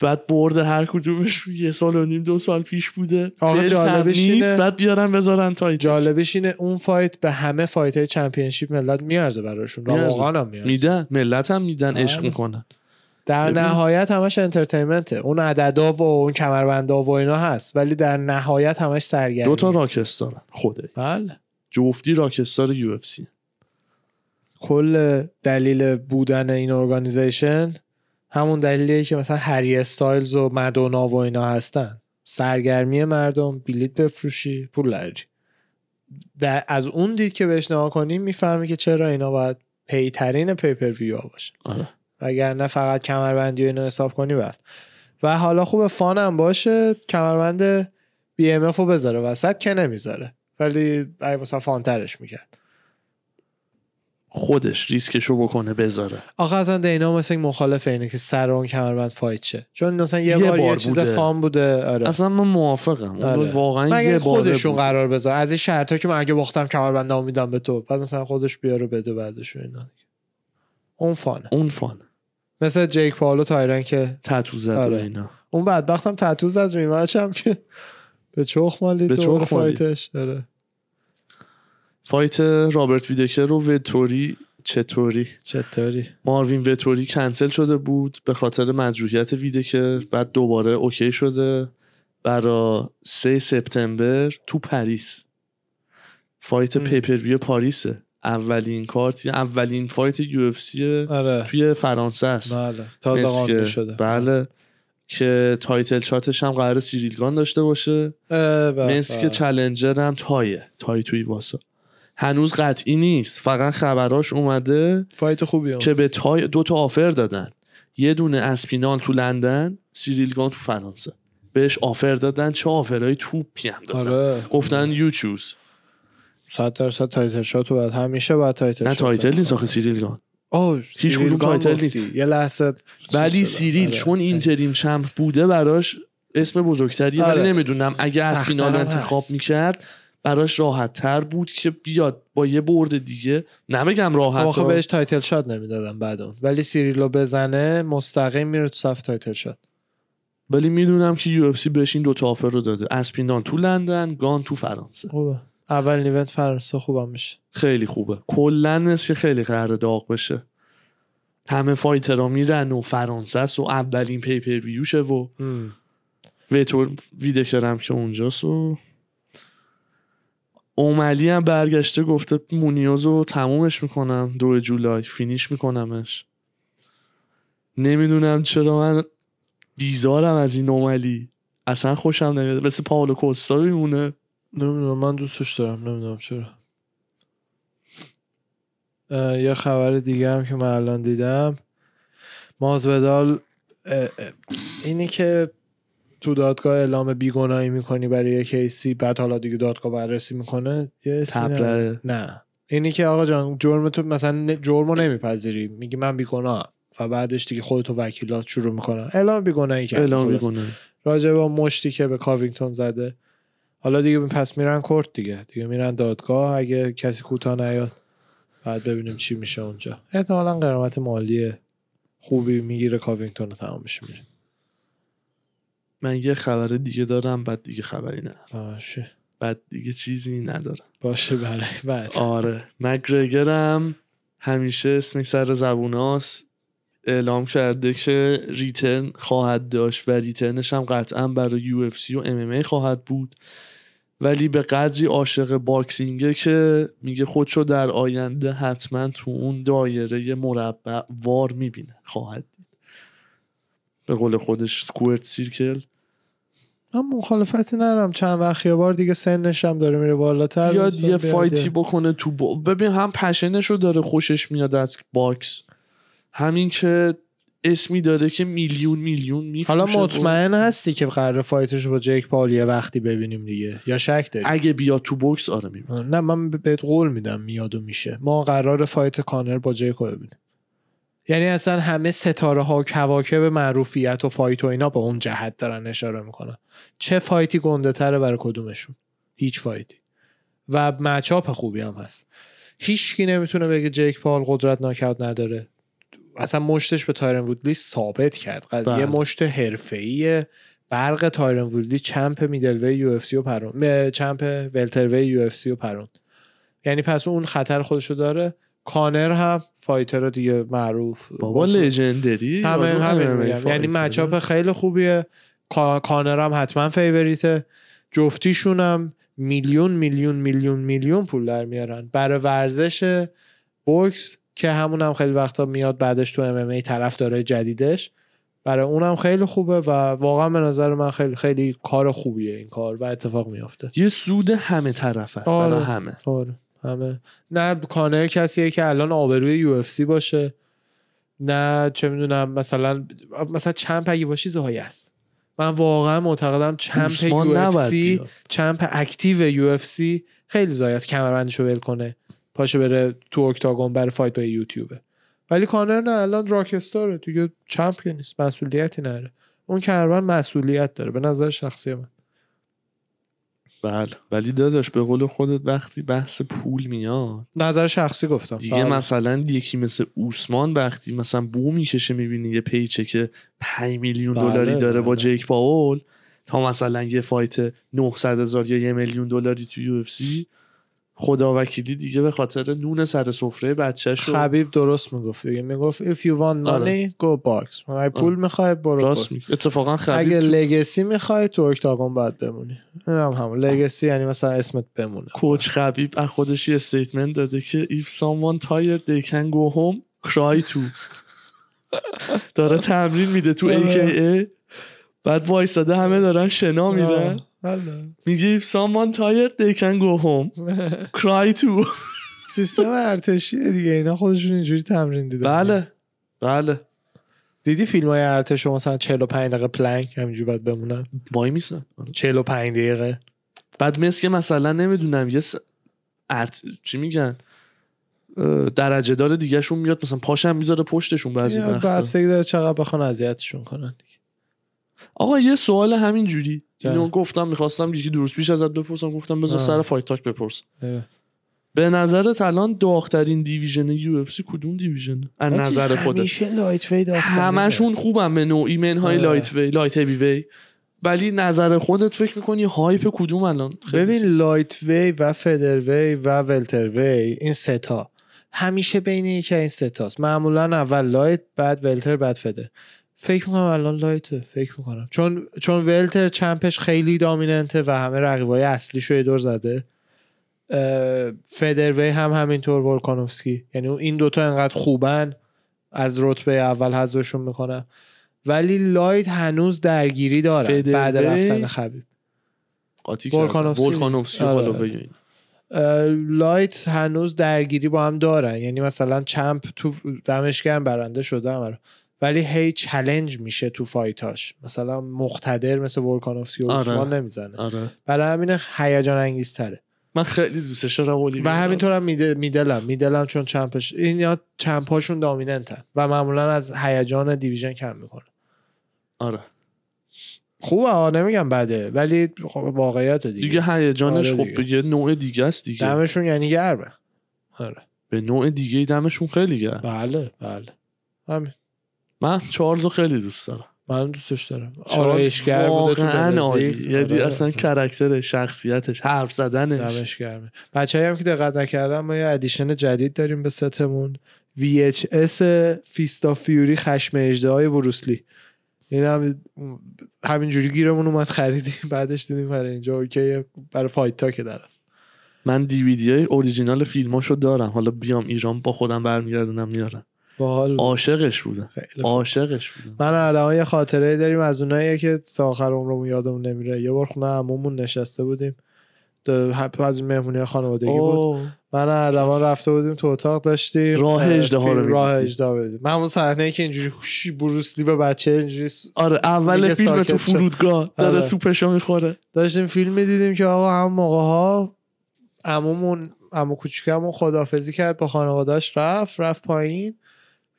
بعد برد هر کدومش یه سال و نیم دو سال پیش بوده. دلتم جالبش نیست اینه- بعد بیارن بذارن title جالبش اینه اون fight به همه fight های championship ملت میارزه براشون. و. واقعا هم میارزه. میدن. ملت هم میدن عشق آره. می‌کنن. در. نهایت همش entertainment ه. اون عددا و اون کمربندا و اینا هست ولی در نهایت همش سرگرمی. دو تا rockstar ن. خوده بله. جفتی rockstar UFC. کل دلیل بودن این organization همون دلیلیه که مثلا هری استایلز و مدونا و اینا هستن. سرگرمی مردم بلیت بفروشی پول لرجی در از اون دید که بهش نگاه کنیم می‌فهمی که چرا اینا باید پیترین پیپر ویو باشه آره. وگرنه فقط کمربندی و اینو حساب کنی بر و حالا خوب فان هم باشه کمربند بی ام رو بذاره وسط که نمی‌ذاره. ولی اگه مثلا فانترش می‌کرد. خودش ریسکشو بکنه بذاره. آخه اصلا دینا مثل این مخالف اینه که سر اون کمربند fight شه. چون مثلا یه, یه بار, یه بار چیز بوده. fun بوده آره. اصلا من موافقم. آره. واقعا مگر یه خودشون بود. قرار بذار از این شرط که من اگه باختم کمربندامو میدم به تو بعد مثلا خودش بیاره بده بعدش اینا. اون fun ه. اون fun مثل جیک پال و تایرن که تتو زد آره. اینا. اون بدبختم تتو زد rematch هم که به چخ مالید به چخ. fight ش. آره. fight رابرت ویدکر و وتوری چطوری؟ چطوری؟ ماروین وتوری کنسل شده بود به خاطر مجروحیت ویدکر بعد دوباره اوکی شده. برای 3 سپتامبر تو پاریس. fight ام. pay-per-view پاریسه. اولین کارت اولین fight UFC آره. توی فرانسه است. بله. تازه قانونی شده. بله. که title shot ش هم قراره سیریل گان داشته باشه. بله، که بله. challenger هم تایه. تای تویواسا. هنوز قطعی نیست فقط خبراش اومده fight خوبی هم. که به تای دو تا offer دادن یه دونه اسپینال تو لندن سیریل گان تو فرانسه بهش offer دادن چه offer های توپی هم دادن آره گفتن you choose صد درصد title shot باید همیشه باید title نه title. نیست آخه سیریل گان هیچ کدوم گان title گفتی. یه لحظه ولی. سیریل آره. چون interim champ بوده براش اسم بزرگتریه آره. ولی نمی‌دونم اگه اسپینال. انتخاب می‌کرد براش راحت تر بود که بیاد با یه برد دیگه. نمیگم راحت آخه. بهش title shot نمی‌دادم بعد اون. ولی سیریلو بزنه مستقیم میره تو صف title shot ولی می‌دونم که UFC بهش این دوتا offer رو داده. اسپینال تو لندن گان تو فرانسه. خوبه. اول event فرانسه خوبم میشه. خیلی خوبه. کلا مثل که خیلی قراره داغ بشه. همه fighter ها میرن و فرانسه است و اولین pay-per-view شه و. ویتور ویدکرم که اونجاست و اوملی هم برگشته گفته مونیوز رو تمومش می‌کنم دو جولای. finish میکنمش. نمی‌دونم چرا من بیزارم از این اوملی. اصلا خوشم نمیاد. مثل پاولو کوستا میمونه. نمی‌دونم من دوستش دارم. نمی‌دونم چرا. یه خبر دیگه هم که من الان دیدم. مازودال اینی که تو دادگاه اعلام بیگناهی می‌کنی برای یه کیسی بعد حالا دیگه دادگاه بررسی می‌کنه یه اسمی. نه. اینی که آقا جان جرم تو مثلا جرمو نمیپذیری. میگی من بیگناهم. و بعدش دیگه خودتو وکیلات شروع می‌کنن. اعلام بیگناهی کرد اعلام راجع به مشتی که به کاوینگتون زده. حالا دیگه پس میرن کورت دیگه. دیگه میرن دادگاه. اگه کسی کوتاه نیاد بعد ببینیم چی میشه اونجا. احتمالا غرامت مالی خوبی می‌گیره کاوینگتون رو تمام میشه میره من یه خبر دیگه دارم بعد دیگه خبری ندارم. باشه. بعد دیگه چیزی ندارم. باشه برای بعد. آره. مک‌گرگورم همیشه اسمش سر زبوناست اعلام کرده که return خواهد داشت و return ش هم قطعا برای UFC و MMA خواهد بود. ولی به قدری عاشق boxing ه که میگه خودشو در آینده حتما تو اون دایره مربع وار می‌بینه. خواهد دید. به قول خودش squared circle. من مخالفتی ندارم. چند وقت یه بار دیگه سنش هم داره میره بالاتر. بذار یه fight ی بکنه تو با... ببین هم passion شو داره خوشش میاد از box. همین که اسمی داره که میلیون میلیون میفروشه حالا مطمئن هستی که قراره fight ش رو با جیک پال یه وقتی ببینیم دیگه. یا شک داری؟ اگه بیاد تو بوکس آره می‌بینه نه من بهت قول میدم میاد و میشه. ما قراره fight کانر با جیک رو ببینیم. یعنی اصلا همه ستاره ها و کواکب معروفیت و fight و اینا با اون جهت دارن اشاره می‌کنن. چه fight ی گنده تره برای کدومشون؟ هیچ fight ی. و matchup خوبی هم هست. هیچکی نمی‌تونه بگه جیک پال قدرت ناکاوت نداره. اصلا مشتش به تایرن وودلی ثابت کرد. قضیه بله. مشت حرفه‌ای برق تایرن وودلی چمپ میدلوی یو اف سی و پرون چمپ ولتروی یو اف سی و پرون. یعنی پس اون خطر خودشو داره. کانر هم فایتر دیگه معروف. بابا لژندری؟ همه همین یعنی. مچاپ خیلی خوبیه. کا- کانر هم حتما فیوریته. جفتیشون هم میلیون میلیون میلیون میلیون پول در میارن. برای ورزش بوکس که همون هم خیلی وقتا میاد بعدش تو MMA طرف داره جدیدش. برای اونم خیلی خوبه و واقعا به نظر من خیلی خیلی کار خوبیه این کار و اتفاق میافته. یه سود همه طرف است آره. برای همه. آره. همه. نه کانر کسیه که الان آبروی UFC باشه. نه چه می‌دونم مثلا مثلا champ اگه باشی ضایع است من واقعا معتقدم چمپ یو اف سی. چمپ اکتیو یو اف سی خیلی زای است کمربندشو ول کنه پاشه بره تو octagon برای fight با یوتیوبه. ولی کانر نه الان rockstar ه دیگه champ که نیست مسئولیتی نداره اون کمربند مسئولیت داره به نظر شخصی من. بله ولی داداش به قول خودت وقتی بحث پول میاد نظر شخصی گفتم دیگه بله. مثلا یکی مثل اوسمان وقتی مثلا بو می‌کشه می‌بینی یه paycheck که 5 میلیون بله، دلاری داره با بله. جیک پال تا مثلا یه fight 900 هزار یا یه میلیون دلاری تو UFC خدا وکیلی دیگه به خاطر نون سر سفره بچه‌ش خبیب درست می‌گفت. دیگه می‌گفت if you want آره. money go box. اگه پول می‌خوای برو راست. میگه. اتفاقا اگه خبیب تو لگسی می‌خوای تو اکتاگون باید بمونی. این هم همون. لگسی یعنی مثلا اسمت بمونه. کوچ خبیب از خودش یه استیتمنت داده که if someone tired they can go home cry to داره تمرین میده تو آره. AKA بعد وایساده همه دارن شنا میرن. میگه if someone tired they can go home. Cry to (laughs) سیستم ارتشیه دیگه. اینا خودشون اینجوری تمرین دیدن. بله. بله. دیدی فیلم های ارتش مثلا 45 دقیقه پلنک همینجوری باید بمونن؟ وای میسن 45 دقیقه. بعد مثل که مثلا نمی‌دونم یه س... ارت... چی میگن؟ درجه دار دیگه شون میاد مثلا پاشم می‌ذاره پشتشون بعضی وقتا. بستگی داره چقدر بخوان اذیتشون کنن آقا یه سوال همین جوری جان. اینو گفتم می‌خواستم یکی درست پیش ازت بپرسم گفتم بذار. سر Fight Talk بپرسم اه. به نظرت الان داغترین division UFC کدوم division از نظر خودت همیشه light آفتابه. همشون خوبن به نوعی منهای. lightweight light heavyweight ولی نظر خودت فکر می‌کنی hype کدوم الان ببین؟ lightweight و featherweight و welterweight این ستا همیشه بین یکی از این ستاست معمولا اول light بعد welter بعد feather فکر می‌کنم الان light فکر می‌کنم. چون چون welter champ ش خیلی dominant ه و همه رقیبای اصلیشو یه دور زده. اه، featherweight هم همینطور ولکانوفسکی. یعنی این دوتا انقدر خوبن از رتبه اول حذفشون می‌کنم ولی light هنوز درگیری داره بعد رفتن خبیب. قاطی کردم. ولکانوفسکی. آره. light هنوز درگیری با هم دارن. یعنی مثلا champ تو دمش گرم برنده شده. هم ولی هی چلنج میشه تو فایتاش. مثلا مقتدر مثل ولکانوفسکی و آره. نمی‌زنه. آره. برای همین هیجان انگیزتره من خیلی دوستش دارم و همینطور هم میده- میدلم. میدلم چون چمپش این یا چمپاشون دامیننتن. و معمولا از هیجان دیویژن کم می‌کنه. آره. خوبه ها نمیگم بده. ولی خب واقعیت دیگه, دیگه هیجانش آره خب یه نوع دیگه است دیگه. دمشون یعنی گرمه. آره. به نوع دیگه دمشون خیلی گرم. بله بله. همین. من چارلز رو خیلی دوست دارم. من دوستش دارم. آرایشگر بوده تو یعنی آره. اصلا character شخصیتش حرف زدنش. دمش گرمه بچه هم که دقت نکردم ما یه edition جدید داریم به ستمون. VHS Fist of Fury خشم اژدهای بروسلی این هم همینجوری گیرمون اومد خریدیم. (laughs) بعدش دیدیم برای اینجا okay برای فایت تا که در است. من دیویدی های اوریجینال فیلماشو دارم. حالا بیام ایران با خودم برمیگردونم میارم. عاشقش بودم. عاشقش بودم من اردوان یه خاطره داریم از اونایی که تا آخر عمرمون یادمون نمیره یه بار خونه عمومون نشسته بودیم از این مهمونی خانوادگی بود. من اردوان رفته بودیم تو اتاق داشتیم راه اه، اژدها رو راه. اجده میدیم من اون صحنه که اینجوری بروسلی به بچه اینجوری س- آره اول فیلم تو. فرودگاه داره آره. سوپشو می‌خوره داشتیم فیلم می‌دیدیم که آقا هم موقع ها عمومون عمو کوچیکمون خدافزی کرد با خانوادهش رفت رفت پایین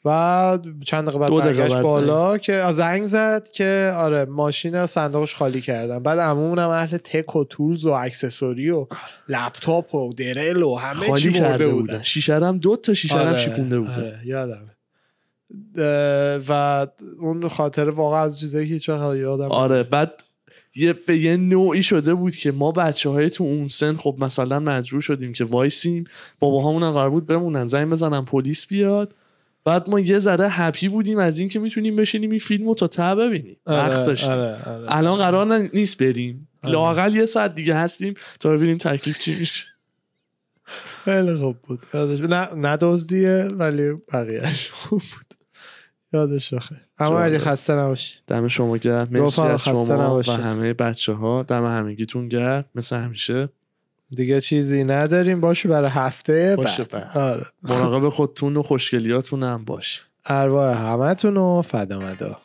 و چند دقیقه بعد برگشت بالا که آ، زنگ زد که آره ماشین و صندوقش خالی کردن. بعد عمومون هم اهل تک و تولز و اکسسوری و لپتاپ و درل و همه چی برده کرده بودن. بودن. شیشه هم دو تا شیشه رو هم آره، شکونده بودن. آره، یادمه. اه، و اون خاطره واقعا از چیزایی که وقت یادم آره بعد یه به یه نوعی شده بود که ما بچه های تو اون سن خب مثلا مجبور شدیم که وایسیم. باباهامون هم قرار بود بمونن. زنگ بزنن پلیس بیاد. بعد ما یه ذره هپی بودیم از این که می‌تونیم بشینیم این فیلم رو تا ته ببینیم. آره، وقت داشتیم. آره، آره. الان قرار نیست بریم. آره. لاقل یه ساعت دیگه هستیم تا ببینیم تکلیف چی میشه. خیلی خوب بود. یادش نه دزدیه ولی بقیهش خوب بود. یادش بخیر اما. مردی خسته نباشی دم شما گرم. مرسی از شما و. همه بچه ها دم همگیتون گرم. مثل همیشه. دیگه چیزی نداریم. باشه برای هفته باشه. بعد. آره. مراقب خودتون و خوشگلیاتون هم باش. ارواح همتون و فدا مدا.